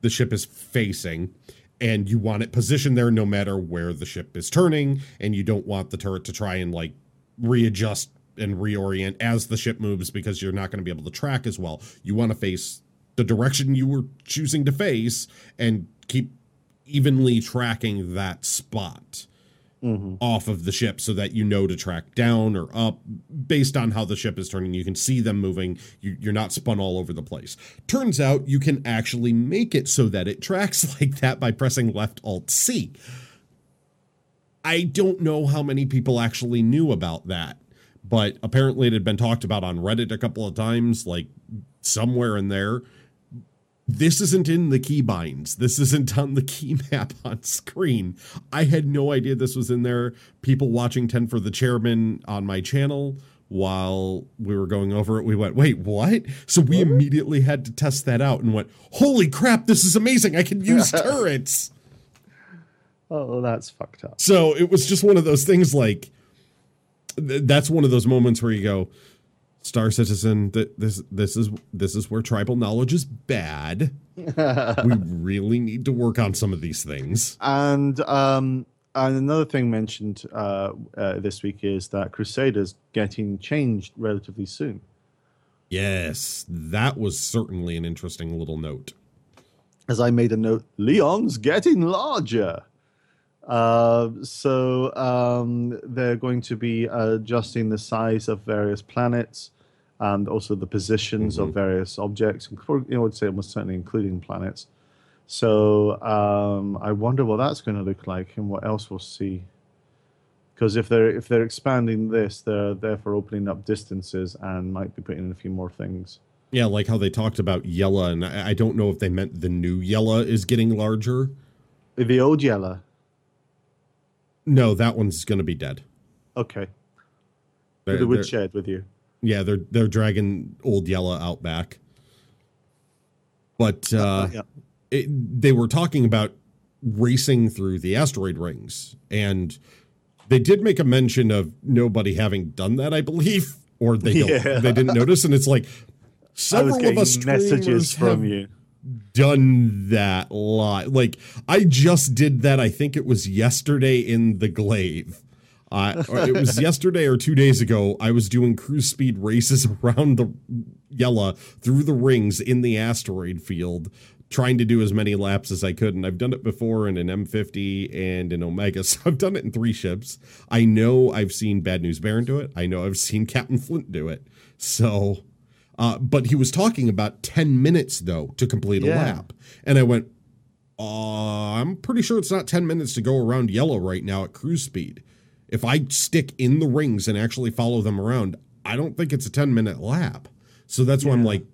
the ship is facing, and you want it positioned there no matter where the ship is turning, and you don't want the turret to try and like readjust and reorient as the ship moves because you're not going to be able to track as well. You want to face the direction you were choosing to face and keep evenly tracking that spot mm-hmm. off of the ship so that you know to track down or up based on how the ship is turning. You can see them moving. You, you're not spun all over the place. Turns out you can actually make it so that it tracks like that by pressing left alt C. I don't know how many people actually knew about that, but apparently it had been talked about on Reddit a couple of times, like somewhere in there. this isn't in the keybinds. This isn't on the key map on screen. I had no idea this was in there. People watching 10 for the chairman on my channel while we were going over it, we went, wait, what? So we immediately had to test that out and went, holy crap, this is amazing. I can use turrets. Oh, that's fucked up. So it was just one of those things like th- that's one of those moments where you go, Star Citizen, th- this this is this is where tribal knowledge is bad. we really need to work on some of these things. And um, and another thing mentioned uh, uh, this week is that Crusaders getting changed relatively soon. Yes, that was certainly an interesting little note. As I made a note, Leon's getting larger. Uh, so um, they're going to be adjusting the size of various planets and also the positions of various objects. You know, I would say almost certainly including planets. So um, I wonder what that's going to look like and what else we'll see. Because if they're if they're expanding this, they're therefore opening up distances and might be putting in a few more things. Yeah, like how they talked about Yela, and I, I don't know if they meant the new Yela is getting larger. The old Yella, No, that one's going to be dead. okay, They're- the woodshed with you. Yeah, they're they're dragging old Yella out back. But uh, yeah. it, they were talking about racing through the asteroid rings, and they did make a mention of nobody having done that, I believe, or they Yeah. they didn't notice, and it's like several of us messages from you. Done that lot. Like I just did that. I think it was yesterday in the glaive. Uh, or it was yesterday or two days ago. I was doing cruise speed races around the Yela through the rings in the asteroid field, trying to do as many laps as I could. And I've done it before in an M50 and an Omega. So I've done it in three ships. I know I've seen Bad News Baron do it. I know I've seen Captain Flint do it. So uh, but he was talking about 10 minutes, though, to complete a Yeah. lap. And I went, uh, I'm pretty sure it's not 10 minutes to go around Yela right now at cruise speed. If I stick in the rings and actually follow them around, I don't think it's a 10 minute lap. So that's why I'm like,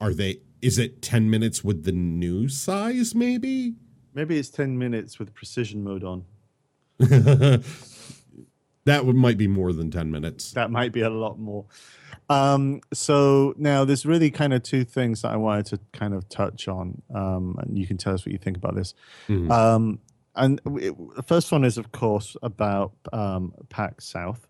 are they, is it 10 minutes with the new size, maybe? Maybe it's ten minutes with precision mode on. That would, might be more than 10 minutes. That might be a lot more. Um, so now there's really kind of two things that I wanted to kind of touch on, um, and you can tell us what you think about this. Mhm. Um, and it, the first one is, of course, about um, PAX South.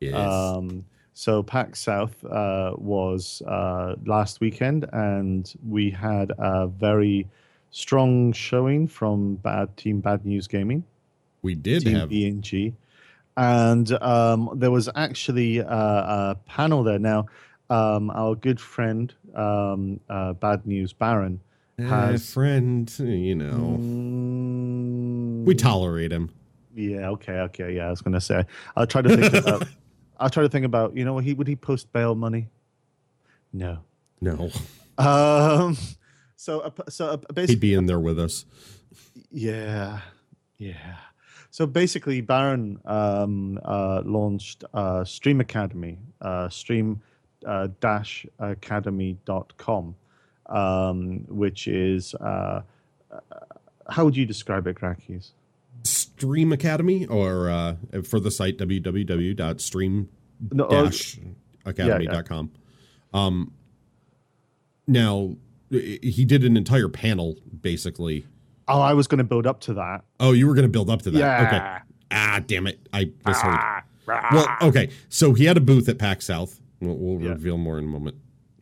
Yes. Um, so PAX South uh, was uh, last weekend, and we had a very strong showing from Bad Team Bad News Gaming. we did Team have. BNG. And um, there was actually a, a panel there. Now, um, our good friend, um, uh, Bad News Baron, Eh, has- friend, you know, Mm, we tolerate him. Yeah, okay, okay, yeah. I was gonna say. I'll try to think about. I'll try to think about. You know, he would he post bail money? No. No, Um. So, uh, so uh, he'd basically, be in there with us. Yeah, yeah. So basically, Baron um, uh, launched uh, Stream Academy, uh, stream uh, academy.com, um, which is uh, uh, how would you describe it, Crakies? Stream Academy or uh, for the site No, oh, www.stream-academy.com. Um, now he did an entire panel basically. Oh, I was going to build up to that. Oh, you were going to build up to that. Yeah. Okay. Ah, damn it. I misheard. Well, okay. So he had a booth at PAX South. We'll, we'll Yeah. reveal more in a moment.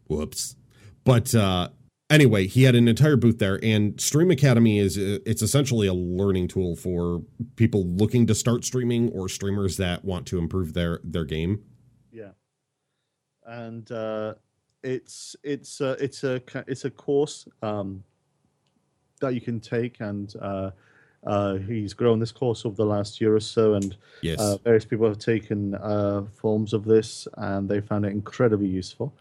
Whoops. But uh, anyway, he had an entire booth there, and Stream Academy is uh, it's essentially a learning tool for people looking to start streaming or streamers that want to improve their their game. Yeah, and uh, it's it's uh, it's a it's a course um, that you can take, and uh, uh, he's grown this course over the last year or so, and Yes. uh, various people have taken uh, forms of this, and they found it incredibly useful.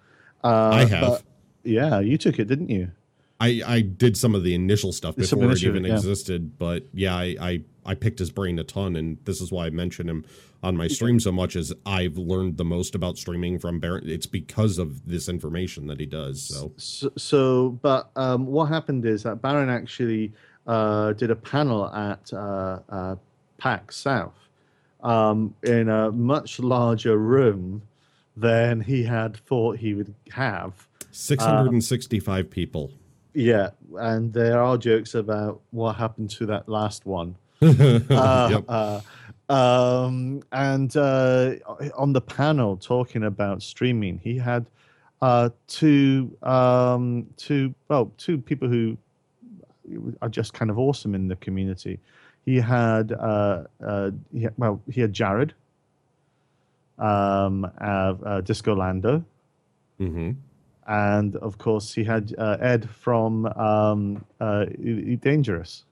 Uh, I have. but- yeah, you took it, didn't you? I, I did some of the initial stuff before it even yeah. existed, but yeah, I, I I picked his brain a ton, and this is why I mention him on my stream so much. Is I've learned the most about streaming from Baron. It's because of this information that he does. So So, so but um, what happened is that Baron actually uh, did a panel at uh, uh, PAX South um, in a much larger room than he had thought he would have. 665 people. Yeah, and there are jokes about what happened to that last one. Uh, Yep. uh, um, and uh, on the panel talking about streaming, he had uh, two um, two well two people who are just kind of awesome in the community. He had uh, uh, he had- well he had Jared, um, uh, Disco Lando, hmm and of course he had uh, Ed from um, Dangerous.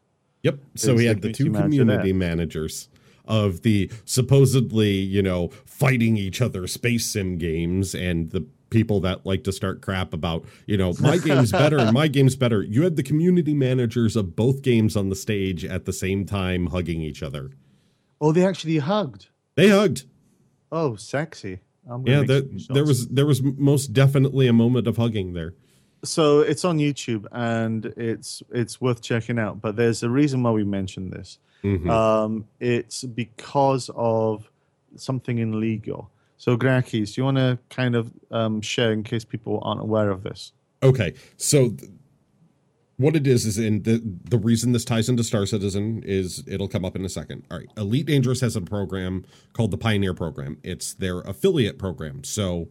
Yep. So he had the two community manager managers of the supposedly, you know, fighting each other space sim games and the people that like to start crap about, you know, my game's better and my game's better. You had the community managers of both games on the stage at the same time hugging each other. Oh, they actually hugged. They hugged. Oh, sexy. I'm Yeah, there, there was there was most definitely a moment of hugging there. So it's on YouTube and it's it's worth checking out. But there's a reason why we mentioned this. Mhm. Um, it's because of something illegal. So, Grakis, do you want to kind of um, share in case people aren't aware of this? Okay, so th- what it is is in the the reason this ties into Star Citizen is it'll come up in a second. All right, Elite Dangerous has a program called the Pioneer Program. It's their affiliate program. So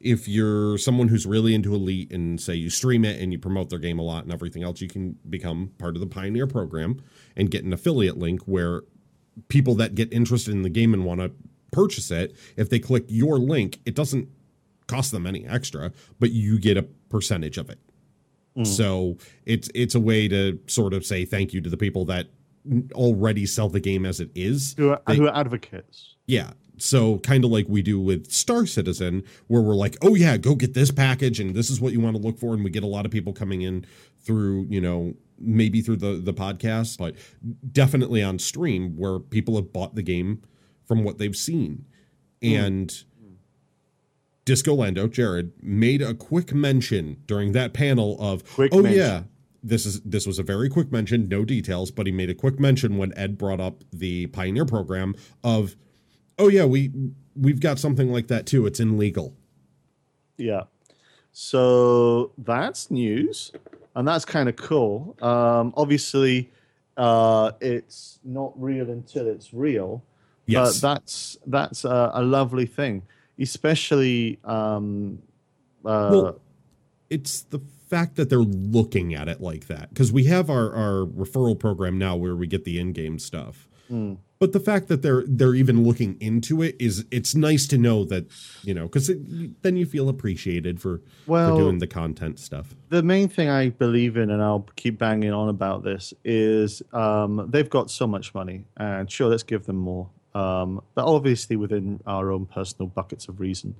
if you're someone who's really into Elite and say you stream it and you promote their game a lot and everything else, you can become part of the Pioneer Program and get an affiliate link where people that get interested in the game and want to purchase it, if they click your link, it doesn't cost them any extra, but you get a percentage of it. Hmm. So it's it's a way to sort of say thank you to the people that already sell the game as it is. Who are, They- who are advocates? yeah. So kind of like we do with Star Citizen, where we're like, oh yeah, go get this package, and this is what you want to look for, and we get a lot of people coming in through, you know, maybe through the the podcast, but definitely on stream where people have bought the game from what they've seen, hmm. and Disco Lando Jared made a quick mention during that panel of, Quick oh mention. yeah, this is this was a very quick mention, no details, but he made a quick mention when Ed brought up the Pioneer program of, oh yeah, we we've got something like that too. It's illegal. Yeah. So that's news, and that's kind of cool. Um, obviously, uh, it's not real until it's real. Yes. But that's that's a, a lovely thing, especially. Um, uh, Well, it's the fact that they're looking at it like that because we have our our referral program now where we get the in-game stuff. Mm, But the fact that they're they're even looking into it is it's nice to know that you know because then you feel appreciated for Well- for doing the content stuff. the main thing I believe in, and I'll keep banging on about this, is um, they've got so much money, and sure, let's give them more. Um, but obviously within our own personal buckets of reason.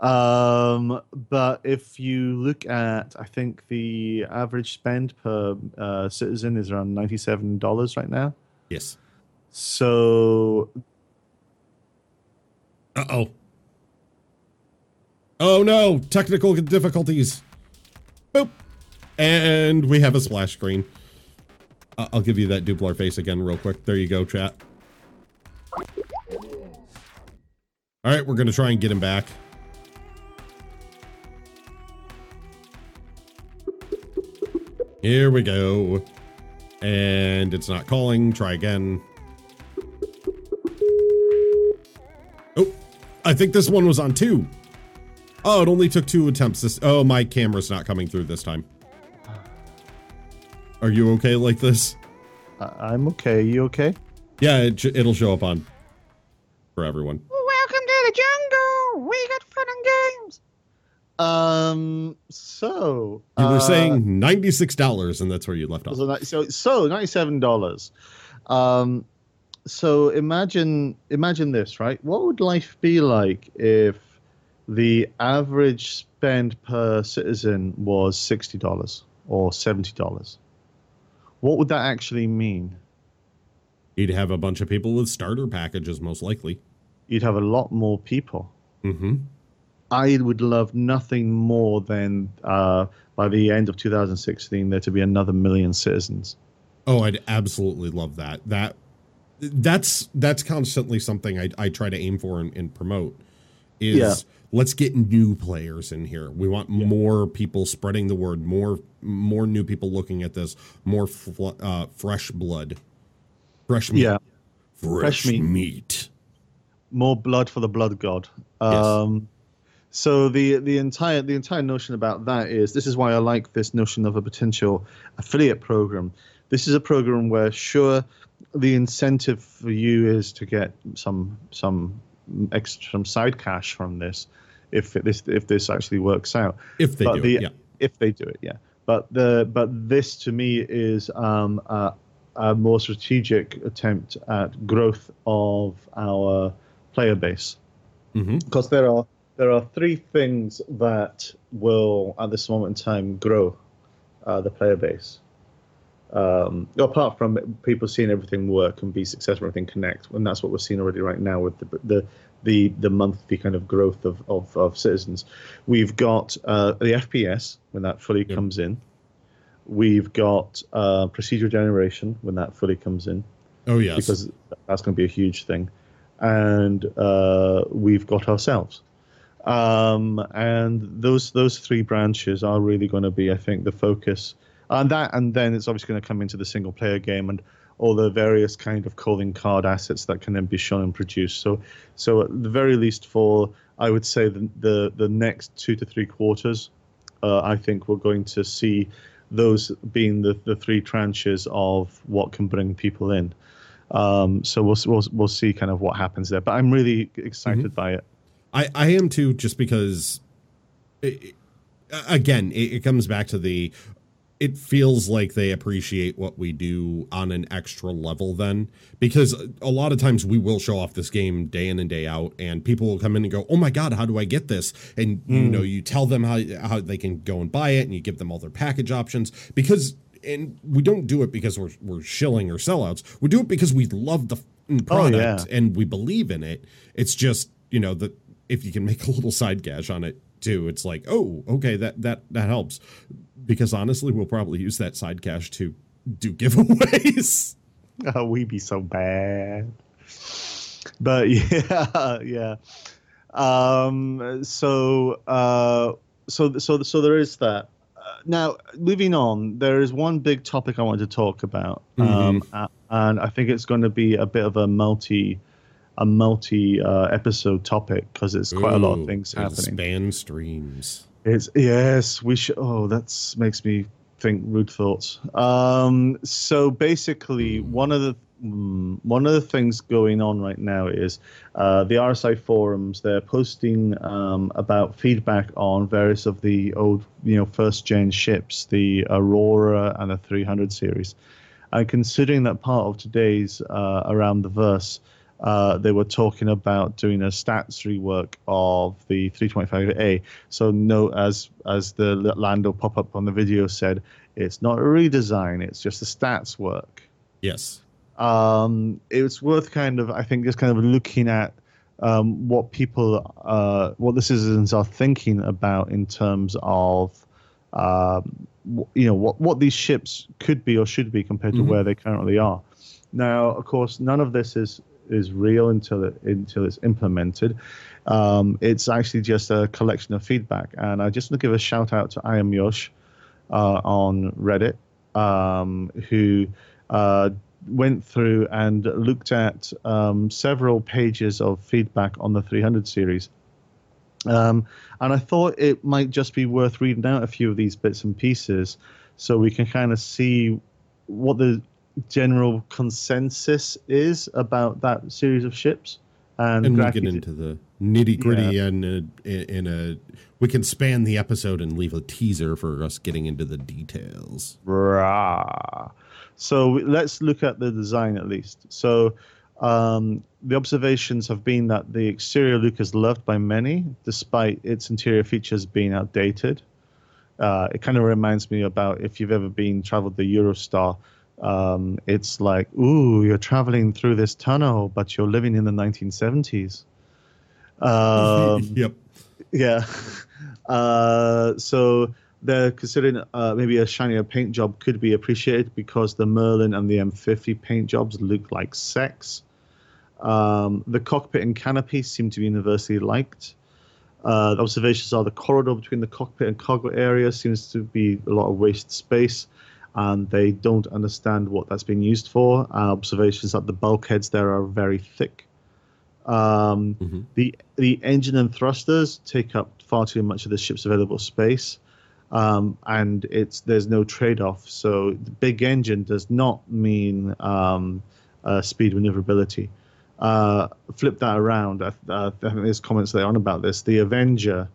Um, but if you look at, I think the average spend per uh, citizen is around ninety-seven dollars right now. Yes. So Uh oh. Oh no! Technical difficulties. Boop. And we have a splash screen. Uh, I'll give you that Dublar face again real quick. There you go, chat. All right, we're gonna try and get him back. Here we go. And it's not calling. Try again. I think this one was on two. Oh, it only took two attempts. This. Oh, my camera's not coming through this time. Are you okay like this? I- I'm okay. You okay? Yeah, it, it'll show up on for everyone. Welcome to the jungle. We got fun and games. Um. So You were uh, saying ninety-six dollars, and that's where you left off. So, so ninety-seven dollars. Um, so imagine, imagine this, right? What would life be like if the average spend per citizen was sixty dollars or seventy dollars? What would that actually mean? You'd have a bunch of people with starter packages, most likely. You'd have a lot more people. Mm-hmm. I would love nothing more than uh, by the end of 2016 there to be another million citizens. Oh, I'd absolutely love that. That that's that's constantly something I, I try to aim for and, and promote. Is Yeah. let's get new players in here. We want more people spreading the word, more more new people looking at this, more fl- uh, fresh blood, fresh meat, Yeah, fresh, fresh meat. meat. more blood for the blood god. Um, So the the entire the entire notion about that is this is why I like this notion of a potential affiliate program. This is a program where sure the incentive for you is to get some some extra some side cash from this if this if this actually works out. If they but do the, it, yeah. if they do it, yeah. But the but this to me is um, a, a more strategic attempt at growth of our player base hmm because there are there are three things that will at this moment in time grow uh, the player base. Um, apart from people seeing everything work and be successful, everything connect, and that's what we're seeing already right now with the the the, the monthly kind of growth of, of, of citizens. We've got uh, the FPS when that fully Yep. comes in. We've got uh, procedural generation when that fully comes in Oh yes. because that's going to be a huge thing. And uh, we've got ourselves. Um, and those those three branches are really going to be, I think, the focus. And that, and then it's obviously going to come into the single player game and all the various kind of calling card assets that can then be shown and produced. So, so at the very least, for I would say the the, the next two to three quarters, uh, I think we're going to see those being the, the three tranches of what can bring people in. Um, so we'll, we'll we'll see kind of what happens there. But I'm really excited by it. I, I am too, just because, it, it- again, it, it comes back to the. It feels like they appreciate what we do on an extra level, then, because a lot of times we will show off this game day in and day out, and people will come in and go, "Oh my god, how do I get this?" And you hmm. know, you tell them how how they can go and buy it, and you give them all their package options because. And we don't do it because we're we're shilling or sellouts. We do it because we love the f***ing Oh, product yeah. and we believe in it. It's just you know that if you can make a little side cash on it too, it's like oh okay that that that helps because honestly we'll probably use that side cash to do giveaways. Oh, we be so bad. But yeah, yeah. Um, so, uh, so, so, so there is that. Uh, now, moving on, there is one big topic I wanted to talk about, um, a- and I think it's going to be a bit of a multi, a multi uh, episode topic because it's quite a lot of things happening. Span streams. It's yes, we should. Oh, that makes me think rude thoughts. Um, so basically, one of the mm, one of the things going on right now is uh, the RSI forums. They're posting um, about feedback on various of the old, you know, first gen ships, the Aurora and the 300 series. And considering that part of today's uh, around the verse, uh, they were talking about doing a stats rework of the 325A. So no, as as the Lando pop up on the video said, it's not a redesign; it's just a stats work. Yes. Um, it's worth kind of, I think, just kind of looking at um, what people, uh, what the citizens are thinking about in terms of, um, w- you know, what what these ships could be or should be compared to Mhm. where they currently are. Now, of course, none of this is is real until it until it's implemented. Um, it's actually just a collection of feedback, and I just want to give a shout out to I am Yosh uh, on Reddit, um, who uh, went through and looked at um, several pages of feedback on the 300 series. Um, and I thought it might just be worth reading out a few of these bits and pieces so we can kind of see what the general consensus is about that series of ships. And, And we'll get into the nitty gritty and uh, in a we can span the episode and leave a teaser for us getting into the details. Rah. So let's look at the design at least. So um, the observations have been that the exterior look is loved by many, despite its interior features being outdated. Uh, it kind of reminds me about if you've ever been traveled the Eurostar. Um, it's like, ooh, you're traveling through this tunnel, but you're living in the 1970s. Um, yep. yeah. Uh, so they're considering uh, maybe a shinier paint job could be appreciated because the Merlin and the M50 paint jobs look like sex. Um, the cockpit and canopy seem to be universally liked. Uh, the observations are the corridor between the cockpit and cargo area seems to be a lot of waste space, and they don't understand what that's being used for. Uh, observations that the bulkheads there are very thick. Um, Mhm. The the engine and thrusters take up far too much of the ship's available space, um, and it's there's no trade-off. So the big engine does not mean um, uh, speed maneuverability. Uh, flip that around. I, uh, I think there's comments later on about this. The Avenger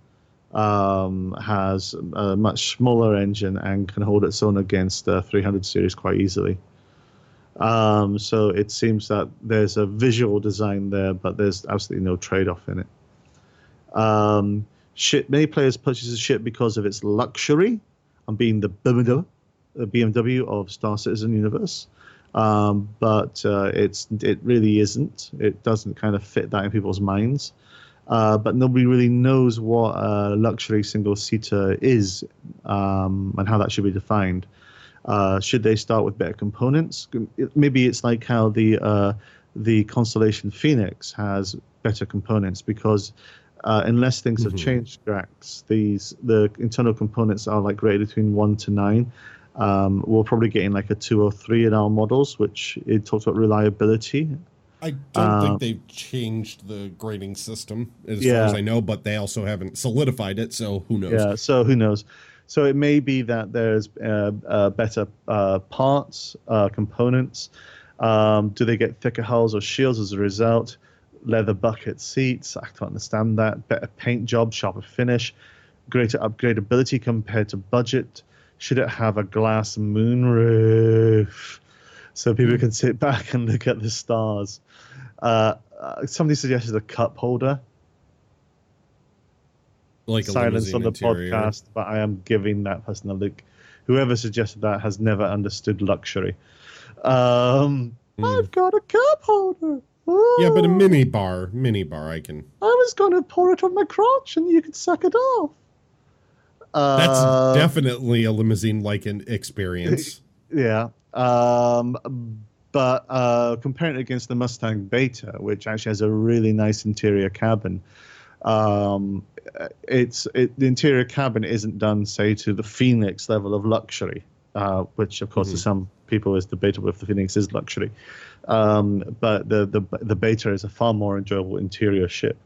um, has a much smaller engine and can hold its own against the 300 series quite easily. Um, so it seems that there's a visual design there, but there's absolutely no trade-off in it. Um, ship, many players purchase a ship because of its luxury and being the BMW, the BMW of Star Citizen universe. Um, but uh, it's it really isn't. It doesn't kind of fit that in people's minds. Uh, but nobody really knows what a luxury single seater is um, and how that should be defined. Uh, should they start with better components? Maybe it's like how the uh, the Constellation Phoenix has better components because uh, unless things have Mhm. changed, Grax, these the internal components are like rated between one to nine. Um, we're probably getting like a two or three in our models, which it talks about reliability. I don't Uh, think they've changed the grading system as Yeah. far as I know, but they also haven't solidified it, so who knows? Yeah, so who knows? So it may be that there's uh, uh, better uh, parts, uh, components. Um, do they get thicker hulls or shields as a result? Leather bucket seats. I don't understand that. Better paint job, sharper finish, greater upgradability compared to budget. Should it have a glass moonroof so people can sit back and look at the stars? Uh, uh, somebody suggested a cup holder Like a silence on the interior. podcast, but I am giving that person a look. Whoever suggested that has never understood luxury. Um, Hmm. I've got a cup holder. Yeah, but a Oh, mini bar, mini bar, I can. I was going to pour it on my crotch and you could suck it off. That's Uh, definitely a limousine-like an experience. Yeah. Um, but uh, comparing it against the Mustang Beta, which actually has a really nice interior cabin, um, it's it, the interior cabin isn't done, say, to the Phoenix level of luxury, uh, which of course to Mhm. some people is debatable if the Phoenix is luxury. Um, but the, the the Beta is a far more enjoyable interior ship.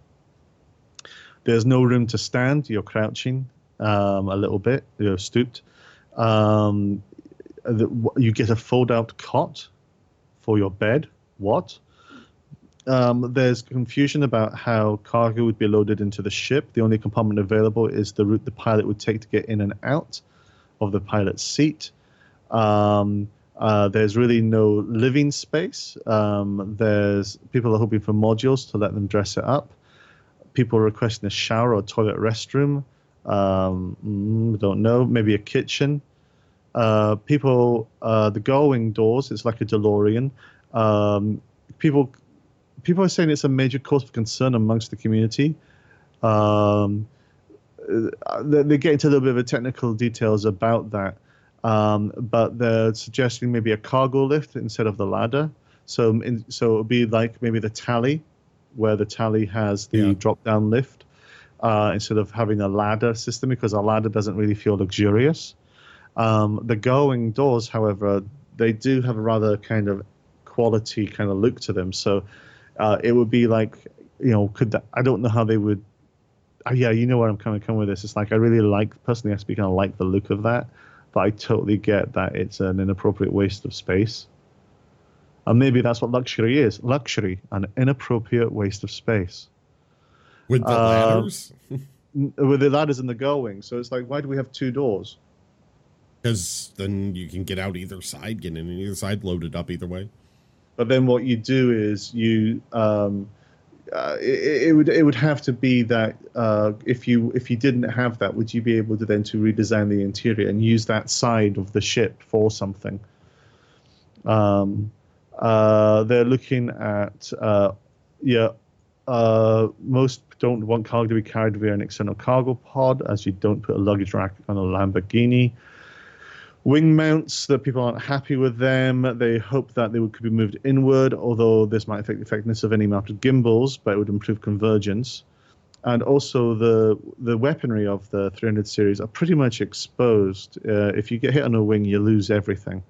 There's no room to stand. You're crouching um, a little bit. You're stooped. Um, the, you get a fold-out cot for your bed. What? Um, there's confusion about how cargo would be loaded into the ship. The only compartment available is the route the pilot would take to get in and out of the pilot's seat. Um, uh, there's really no living space. Um, there's people are hoping for modules to let them dress it up. People are requesting a shower or toilet restroom. Um, mm, don't know. Maybe a kitchen. Uh, people, uh, the gull-wing doors. It's like a DeLorean. Um, people, people are saying it's a major cause of concern amongst the community. Um, uh, they, they get into a little bit of the technical details about that, um, but they're suggesting maybe a cargo lift instead of the ladder. So, in, so it would be like maybe the tally, where the tally has the Yeah. drop-down lift uh, instead of having a ladder system, because a ladder doesn't really feel luxurious. Um, the gull-wing doors, however, they do have a rather kind of quality kind of look to them. So uh, it would be like, you know, could that, I don't know how they would. Oh, yeah, you know where I'm kind of coming with this. It's like I really like personally, I speak, and I like the look of that, but I totally get that it's an inappropriate waste of space. And maybe that's what luxury is luxury, an inappropriate waste of space. With the Uh, ladders? With the ladders and the gull-wing. So it's like, why do we have two doors? Because then you can get out either side, get in either side, loaded up either way. But then what you do is you um, uh, it, it would it would have to be that uh, if you if you didn't have that, would you be able to then to redesign the interior and use that side of the ship for something? Um, uh, they're looking at uh, yeah. Uh, most don't want cargo to be carried via an external cargo pod, as you don't put a luggage rack on a Lamborghini. Wing mounts that people aren't happy with them. They hope that they would, could be moved inward, although this might affect the effectiveness of any mounted gimbals, but it would improve convergence. And also, the the weaponry of the 300 series are pretty much exposed. Uh, if you get hit on a wing, you lose everything.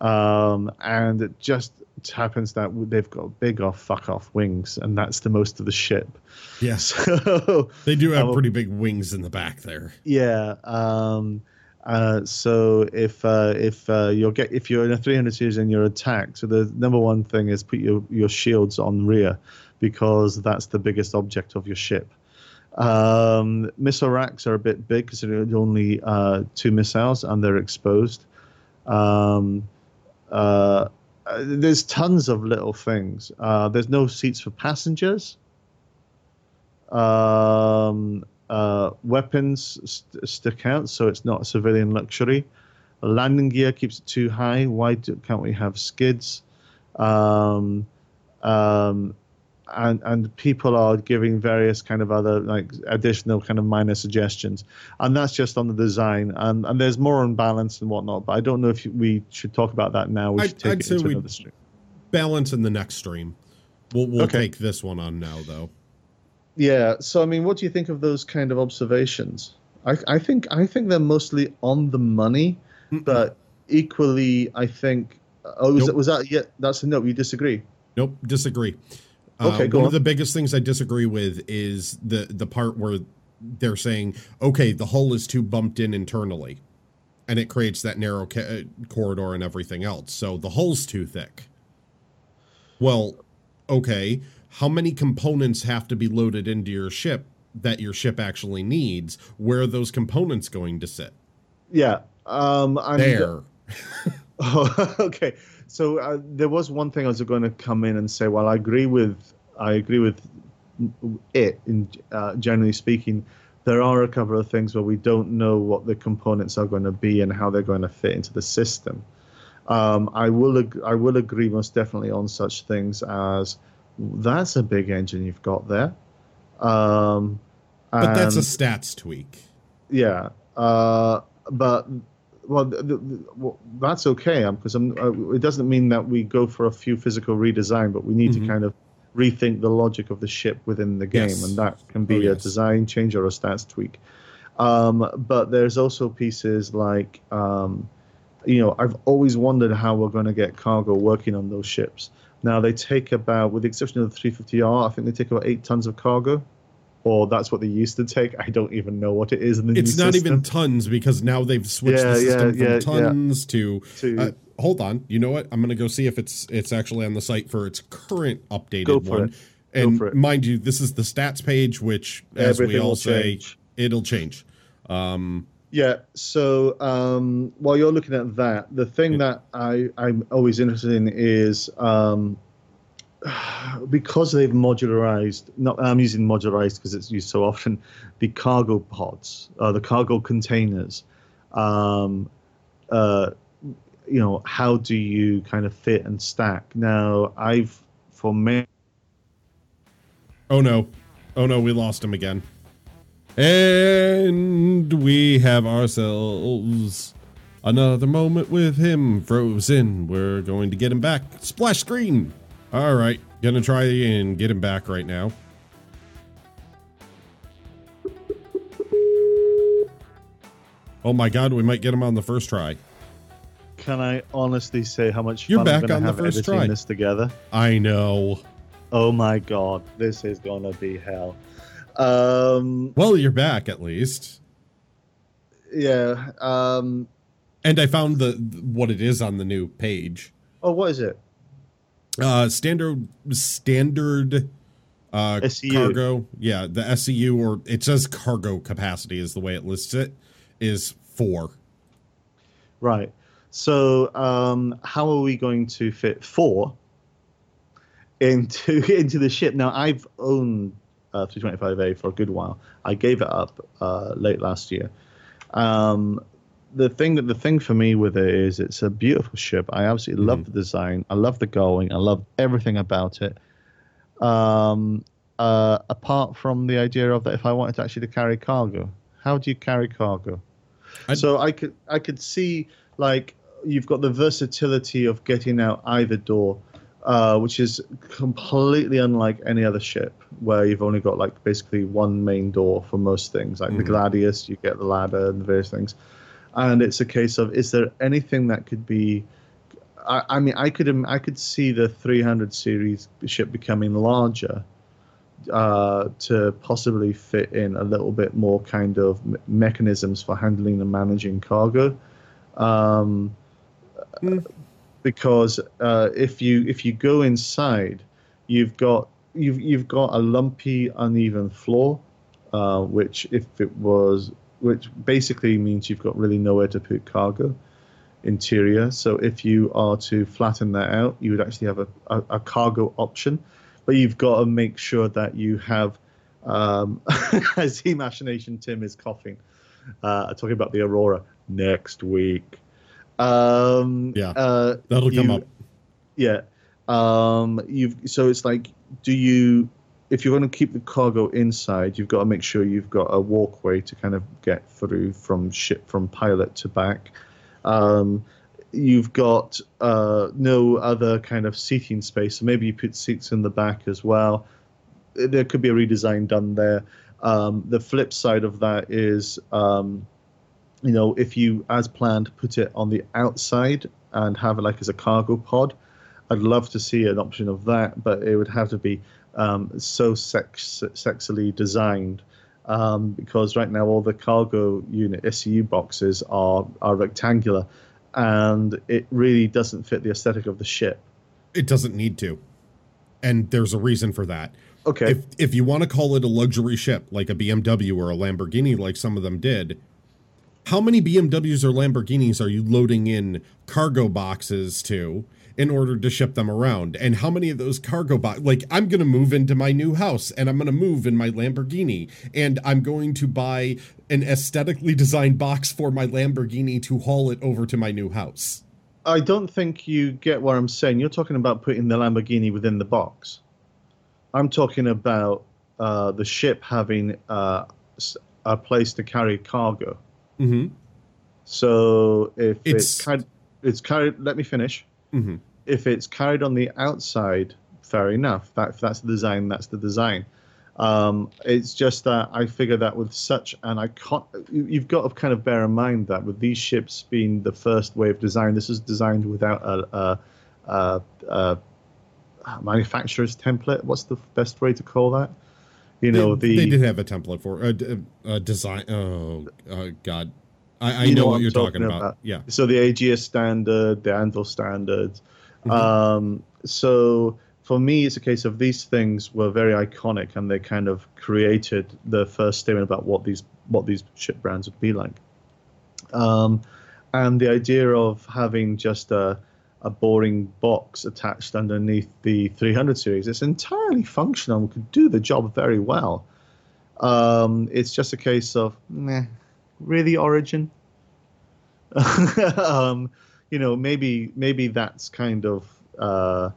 Um, and it just happens that they've got big off fuck off wings, and that's the most of the ship. Yes, So they do have Um, pretty big wings in the back there. yeah. Um, uh, so if uh, if uh, you're get if you're in a 300 series and you're attacked, so the number one thing is put your your shields on rear because that's the biggest object of your ship. Um, missile racks are a bit big because they're only uh, two missiles and they're exposed. Um, uh, there's tons of little things. There's no seats for passengers. Um, uh, weapons st- stick out, so it's not a civilian luxury. Landing gear keeps it too high. Why do, can't we have skids? Um, um, and and people are giving various kind of other like additional kind of minor suggestions, and that's just on the design. And and there's more on balance and whatnot. But I don't know if we should talk about that now. We I'd- should take I'd it into another stream. Balance in the next stream. We'll we'll Okay. take this one on now though. Yeah. So I mean, what do you think of those kind of observations? I, I think I think they're mostly on the money, but equally, I think. Oh, was, Nope. that, was that? Yeah, that's a no. You disagree? Nope, disagree. Okay, uh, go one on. of the biggest things I disagree with is the the part where they're saying, okay, the hull is too bumped in internally, and it creates that narrow ca- uh, corridor and everything else. So the hull's too thick. Well, okay, how many components have to be loaded into your ship that your ship actually needs? Where are those components going to sit? Yeah. Um, and, There. Oh, okay. So uh, there was one thing I was going to come in and say. Well, I agree with I agree with it. In uh, generally speaking, there are a couple of things where we don't know what the components are going to be and how they're going to fit into the system. Um, I will ag- I will agree most definitely on such things as that's a big engine you've got there. Um, But that's a stats tweak. yeah, uh, but well, th- th- th- well, that's okay because I'm. Uh, it doesn't mean that we go for a few physical redesign, but we need Mhm. to kind of rethink the logic of the ship within the game, Yes. and that can be Oh, a design change or a stats tweak. Um, but there's also pieces like, um, you know, I've always wondered how we're going to get cargo working on those ships. Now they take about, with the exception of the 350R, I think they take about eight tons of cargo, or that's what they used to take. I don't even know what it is in the It's new not system. even tons because now they've switched Yeah, the system yeah, from yeah. tons to. To- uh, hold on, you know what? I'm gonna go see if it's it's actually on the site for its current updated one. it. And mind you, this is the stats page, which, as we Everything all will say, change. it'll change. Um, Yeah. So um, while you're looking at that, the thing that I, I'm always interested in is um, because they've modularized. Not I'm using modularized because it's used so often. The cargo pods, uh, the cargo containers. Um, uh, you know, how do you kind of fit and stack? Now, I've for many. oh no, oh no, we lost him again, and we have ourselves another moment with him frozen. We're going to get him back. Splash screen. All right, gonna try and get him back right now. Oh my god, we might get him on the first try. Can I honestly say how much You're fun back I'm gonna on the have first editing try. this together? I know. Oh my god, this is gonna be hell. Um, Well, you're back at least. yeah. Um, And I found the what it is on the new page. oh, what is it? Uh standard standard uh SCU. cargo. Yeah, the SCU or it says cargo capacity is the way it lists it is 4. Right. So, um, how are we going to fit four into into the ship? Now, I've owned uh, 325A for a good while. I gave it up uh, late last year. Um, the thing that the thing for me with it is it's a beautiful ship. I absolutely love the design. I love the gull-wing. I love everything about it. Um, uh, apart from the idea of that, if I wanted to actually to carry cargo, how do you carry cargo? I'd- so I could I could see like you've got the versatility of getting out either door, uh, which is completely unlike any other ship where you've only got like basically one main door for most things. Like the Gladius, you get the ladder and the various things, and it's a case of is there anything that could be I, I mean, I could I could see the 300 series ship becoming larger uh, to possibly fit in a little bit more kind of me- mechanisms for handling and managing cargo. Um, Because uh, if you if you go inside, you've got you've you've got a lumpy, uneven floor, uh, which if it was which basically means you've got really nowhere to put cargo interior. So if you are to flatten that out, you would actually have a, a, a cargo option, but you've got to make sure that you have. Um, as the imagination Tim is coughing, uh, talking about the Aurora next week. Um, Yeah, uh, That'll come you- up. yeah. Um, you've so it's like, do you, if you're going to keep the cargo inside, you've got to make sure you've got a walkway to kind of get through from ship from pilot to back. Um, you've got uh, no other kind of seating space, so maybe you put seats in the back as well. There could be a redesign done there. Um, the flip side of that is, um, you know, if you, as planned, put it on the outside and have it like as a cargo pod, I'd love to see an option of that, but it would have to be um, so sex- sexily designed. Um, because right now all the cargo unit SCU boxes are are rectangular, and it really doesn't fit the aesthetic of the ship. It doesn't need to. And there's a reason for that. Okay, If if you want to call it a luxury ship like a BMW or a Lamborghini like some of them did, how many BMWs or Lamborghinis are you loading in cargo boxes to in order to ship them around? And how many of those cargo box like I'm going to move into my new house and I'm going to move in my Lamborghini and I'm going to buy an aesthetically designed box for my Lamborghini to haul it over to my new house. I don't think you get what I'm saying. You're talking about putting the Lamborghini within the box. I'm talking about uh, the ship having uh, a place to carry cargo. Mhm. So if it's, It's- carried, it's carried. Let me finish. Mhm. If it's carried on the outside, fair enough. That if that's the design, that's the design. Um, it's just that I figure that with such an icon, you- you've got to kind of bear in mind that with these ships being the first wave design, this is designed without a, a, a, a manufacturer's template. What's the best way to call that? You know, they, the they did have a template for a, a, a design. Oh, uh, God, I, I know, know what what you're talking talking about. about. Yeah, so the Aegis standard, the Anvil standard. Mm-hmm. Um, so for me, it's a case of these things were very iconic, and they kind of created the first statement about what these what these ship brands would be like. Um, and the idea of having just a a boring box attached underneath the 300 series, it's entirely functional and could do the job very well. Um, it's just a case of, meh, really, Origin? um, you know, maybe maybe that's kind of uh,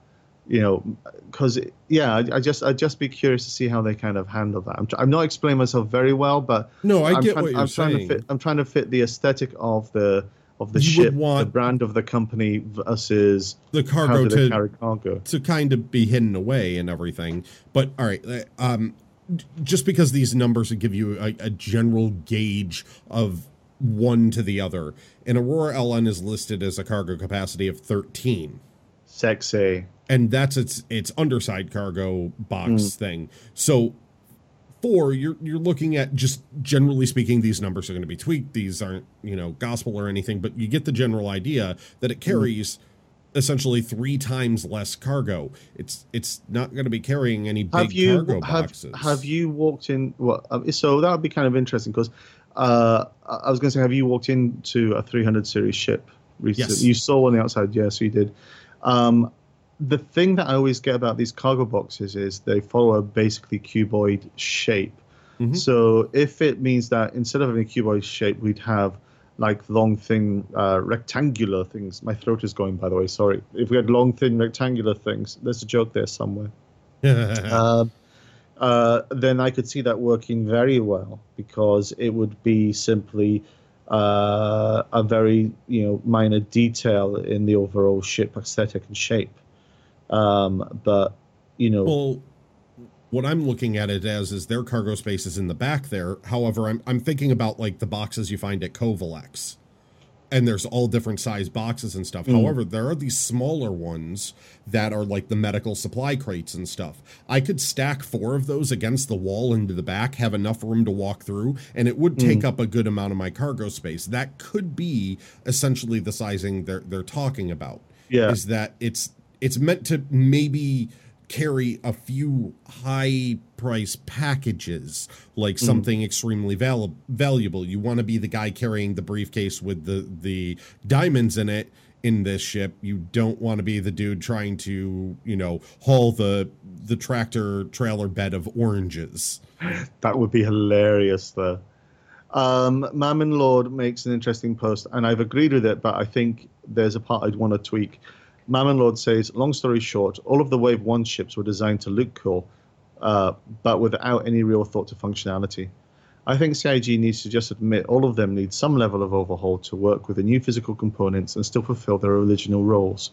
you know, because yeah, I, I just I'd just be curious to see how they kind of handle that. I'm, tr- I'm not explaining myself very well, but No, I I'm get trying, what you're I'm trying saying. to fit. I'm trying to fit the aesthetic of the of the You ship, the brand of the company versus the cargo to carry cargo. to kind of be hidden away and everything. But all right, uh, um, just because these numbers give you a, a general gauge of one to the other, an Aurora LN is listed as a cargo capacity of 13. Sexy. and that's its its underside cargo box Hmm. thing. So four, you're you're looking at just generally speaking, these numbers are going to be tweaked. These aren't you know gospel or anything, but you get the general idea that it carries essentially three times less cargo. It's it's not going to be carrying any big have you cargo have, boxes. have you walked in well um, so that would be kind of interesting because uh, I I was going to say have you walked into a 300 series ship recently Yes. you saw one on the outside yes you did um, the thing that I always get about these cargo boxes is they follow a basically cuboid shape Mhm. so if it means that instead of having a cuboid shape we'd have like long, thin, uh, rectangular things. My throat is going, by the way. Sorry. If we had long, thin, rectangular things, there's a joke there somewhere. Um, uh, then I could see that working very well because it would be simply uh, a very you know minor detail in the overall ship aesthetic and shape. Um, but you know, Well, what I'm looking at it as is their cargo space is in the back there. However, I'm I'm thinking about like the boxes you find at Covalex. And there's all different size boxes and stuff. However, there are these smaller ones that are like the medical supply crates and stuff. I could stack four of those against the wall into the back, have enough room to walk through, and it would take up a good amount of my cargo space. That could be essentially the sizing they're they're talking about Yeah. is that it's it's meant to maybe carry a few high price packages like something extremely val- valuable you want to be the guy carrying the briefcase with the the diamonds in it in this ship you don't want to be the dude trying to you know haul the the tractor trailer bed of oranges That would be hilarious, though. Um, Mammon Lord makes an interesting post, and I've agreed with it, but I think there's a part I'd want to tweak. Mammon Lord says, long story short, all of the Wave 1 ships were designed to look cool, uh, but without any real thought to functionality. I think CIG needs to just admit all of them need some level of overhaul to work with the new physical components and still fulfill their original roles.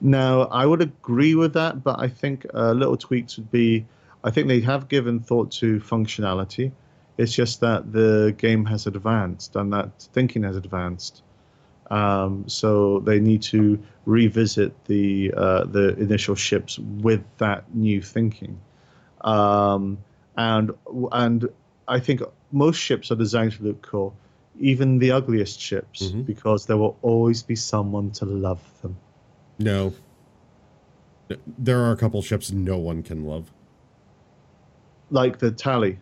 Now, I would agree with that, but I think uh, little tweaks would be I think they have given thought to functionality. It's just that the game has advanced and that thinking has advanced. Um, so they need to revisit the uh, the initial ships with that new thinking. Um, and and I think most ships are designed to look cool, even the ugliest ships, Mhm. because there will always be someone to love them. no there are a couple ships no one can love Like the tally.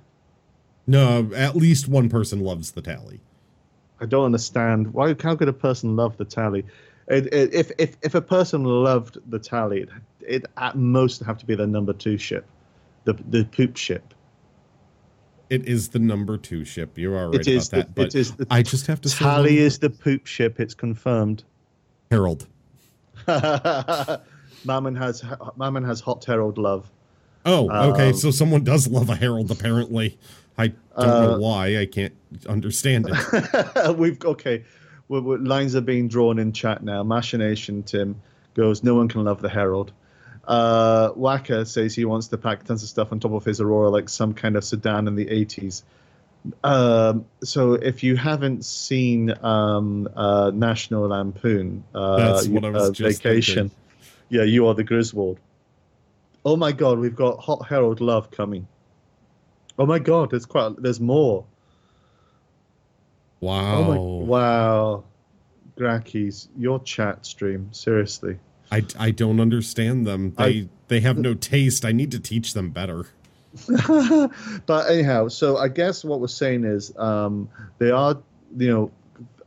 no at least one person loves the tally I don't understand why. How could a person love the tally? It, it, if if if a person loved the tally, it, it at most have to be the number two ship, the the poop ship. It is the number two ship. You are right It is about that. but it is the I just have to say Tally one- is the poop ship. It's confirmed. Herald. Mammon has Mammon has hot Herald love. Oh, okay. Um, so someone does love a Herald, apparently. I don't Uh, know why. I can't understand it. We've okay. we we lines are being drawn in chat now. Machination Tim goes. No one can love the Herald. Uh, Waka says he wants to pack tons of stuff on top of his Aurora like some kind of sedan in the 80s. Um, so if you haven't seen um, uh, National Lampoon, uh, That's what I was uh, Vacation, thinking. yeah, you are the Griswold. Oh my God, we've got Hot Herald Love coming. Oh my God, there's quite there's more. Wow. Oh my wow, Grakees, your chat stream seriously. I, I don't understand them. They I- they have no taste. I need to teach them better. but anyhow, so I guess what we're saying is um, they are, you know,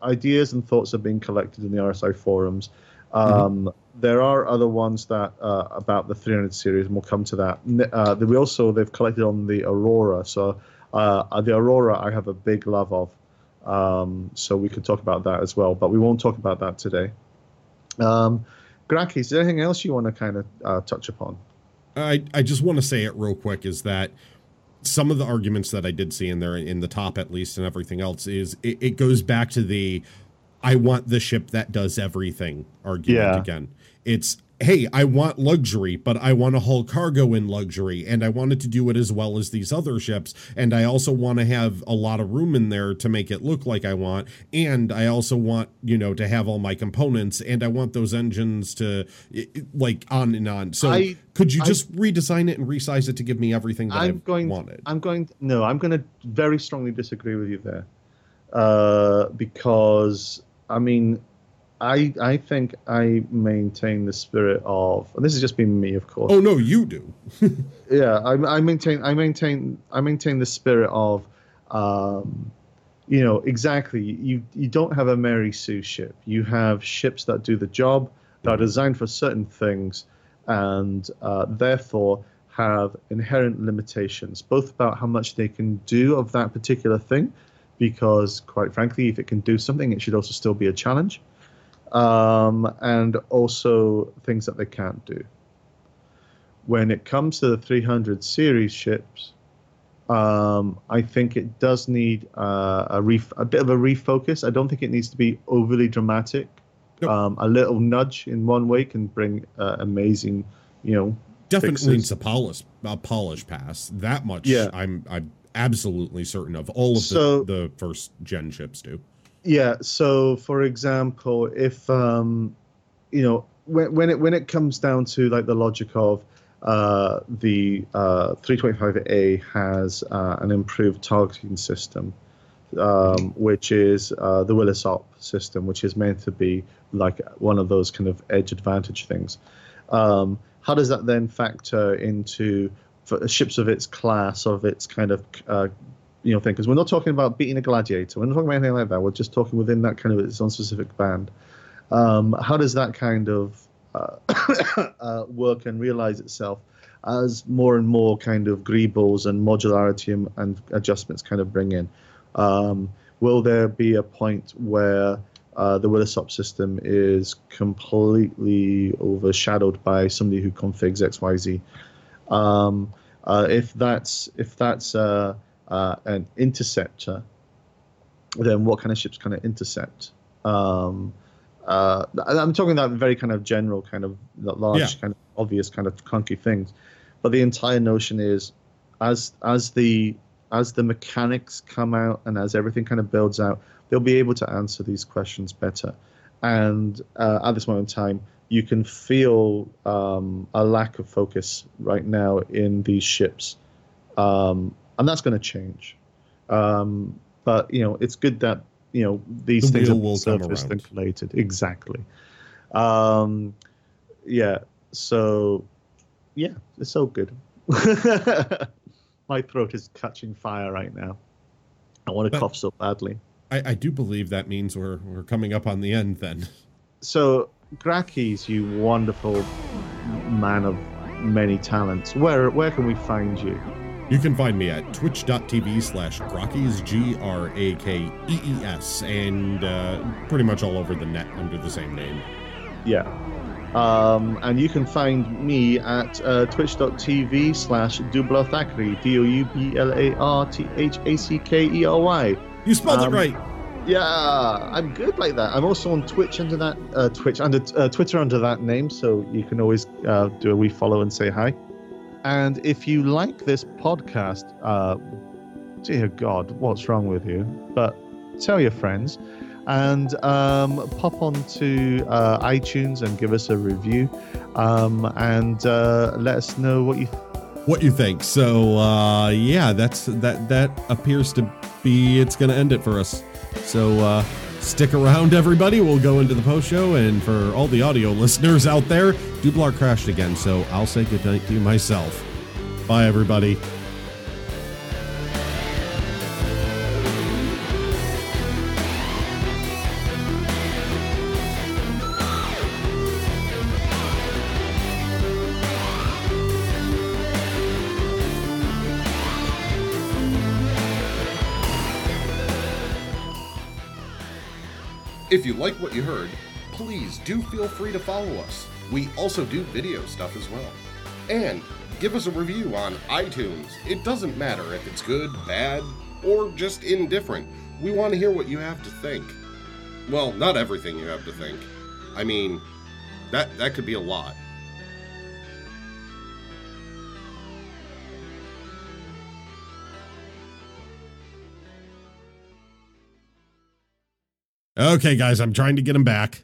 ideas and thoughts are being collected in the RSI forums. Um, There are other ones that uh, about the 300 series, and we'll come to that. Uh, we also they've collected on the Aurora. So uh, the Aurora, I have a big love of. Um, so we could talk about that as well, but we won't talk about that today. Um, Graki, is there anything else you want to kind of uh, touch upon? I, I just want to say it real quick is that some of the arguments that I did see in there, in the top at least, and everything else, is it, it goes back to the I want the ship that does everything argument Yeah. again. It's hey, I want luxury, but I want to haul cargo in luxury, and I wanted to do it as well as these other ships, and I also want to have a lot of room in there to make it look like I want, and I also want you know to have all my components, and I want those engines to like on and on. So I- could you I- just redesign it and resize it to give me everything that I'm I've going. wanted? I'm going. No, I'm going to very strongly disagree with you there, uh, because I mean, I I think I maintain the spirit of, and this has just been me, of course. oh no, you do. Yeah, I, I maintain. I maintain. I maintain the spirit of, um, you know, exactly. You you don't have a Mary Sue ship. You have ships that do the job, that are designed for certain things, and uh, therefore have inherent limitations, both about how much they can do of that particular thing, because, quite frankly, if it can do something, it should also still be a challenge. Um, and also things that they can't do. When it comes to the 300 series ships, um, I think it does need uh, a, ref- a bit of a refocus. I don't think it needs to be overly dramatic. Nope. Um, a little nudge in one way can bring uh, amazing, you know, Definitely fixes. needs a polish, a polish pass. That much, Yeah. I'm I'm absolutely certain of. All of So- the, the first gen ships do. Yeah. So, for example, if um, you know, when when it when it comes down to like the logic of uh, the uh, 325A has uh, an improved targeting system, um, which is uh, the Willis Op system, which is meant to be like one of those kind of edge advantage things. Um, how does that then factor into for ships of its class, of its kind of uh, you know thing? Because we're not talking about beating a gladiator. We're not talking about anything like that. We're just talking within that kind of its own specific band. Um, how does that kind of uh, uh, work and realize itself as more and more kind of greebles and modularity and, and adjustments kind of bring in? Um, will there be a point where uh, the Willisop system is completely overshadowed by somebody who configs XYZ? Um, uh, if that's if that's uh, an interceptor, then what kind of ships can it intercept? Um, uh, I'm talking about very kind of general, kind of large, Yeah. kind of obvious, kind of clunky things. But the entire notion is, as as the as the mechanics come out and as everything kind of builds out, they'll be able to answer these questions better. And uh, at this moment in time, you can feel um, a lack of focus right now in these ships, um, and that's going to change. Um, but you know, it's good that you know these The things are surfaced and collated. Exactly. Um, yeah. So, yeah, it's so good. My throat is catching fire right now. I want to But- cough so badly. I, I do believe that means we're we're coming up on the end then. So, Grakees, you wonderful man of many talents. Where where can we find you? You can find me at twitch.tv slash Grakees, G R A K E E S, and uh, pretty much all over the net under the same name. Yeah. Um, and you can find me at uh, twitch.tv slash Dublar Thackery, D O U B L A R T H A C K E R Y. You spelled Um, it right. Yeah, I'm good like that. I'm also on Twitch under that uh, Twitch under uh, Twitter under that name, so you can always uh, do a wee follow and say hi. And if you like this podcast, uh, dear God, what's wrong with you? But tell your friends and um, pop onto uh, iTunes and give us a review um, and uh, let us know what you What you think? So uh, yeah, that's that that appears to be it's going to end it for us. So uh, stick around, everybody. We'll go into the post show, and for all the audio listeners out there, Dublar crashed again, so I'll say goodnight to you myself. Bye, everybody. If you like what you heard, please do feel free to follow us. We also do video stuff as well. And give us a review on iTunes. It doesn't matter if it's good, bad, or just indifferent. We want to hear what you have to think. Well, not everything you have to think. I mean, that that could be a lot. Okay, guys, I'm trying to get him back.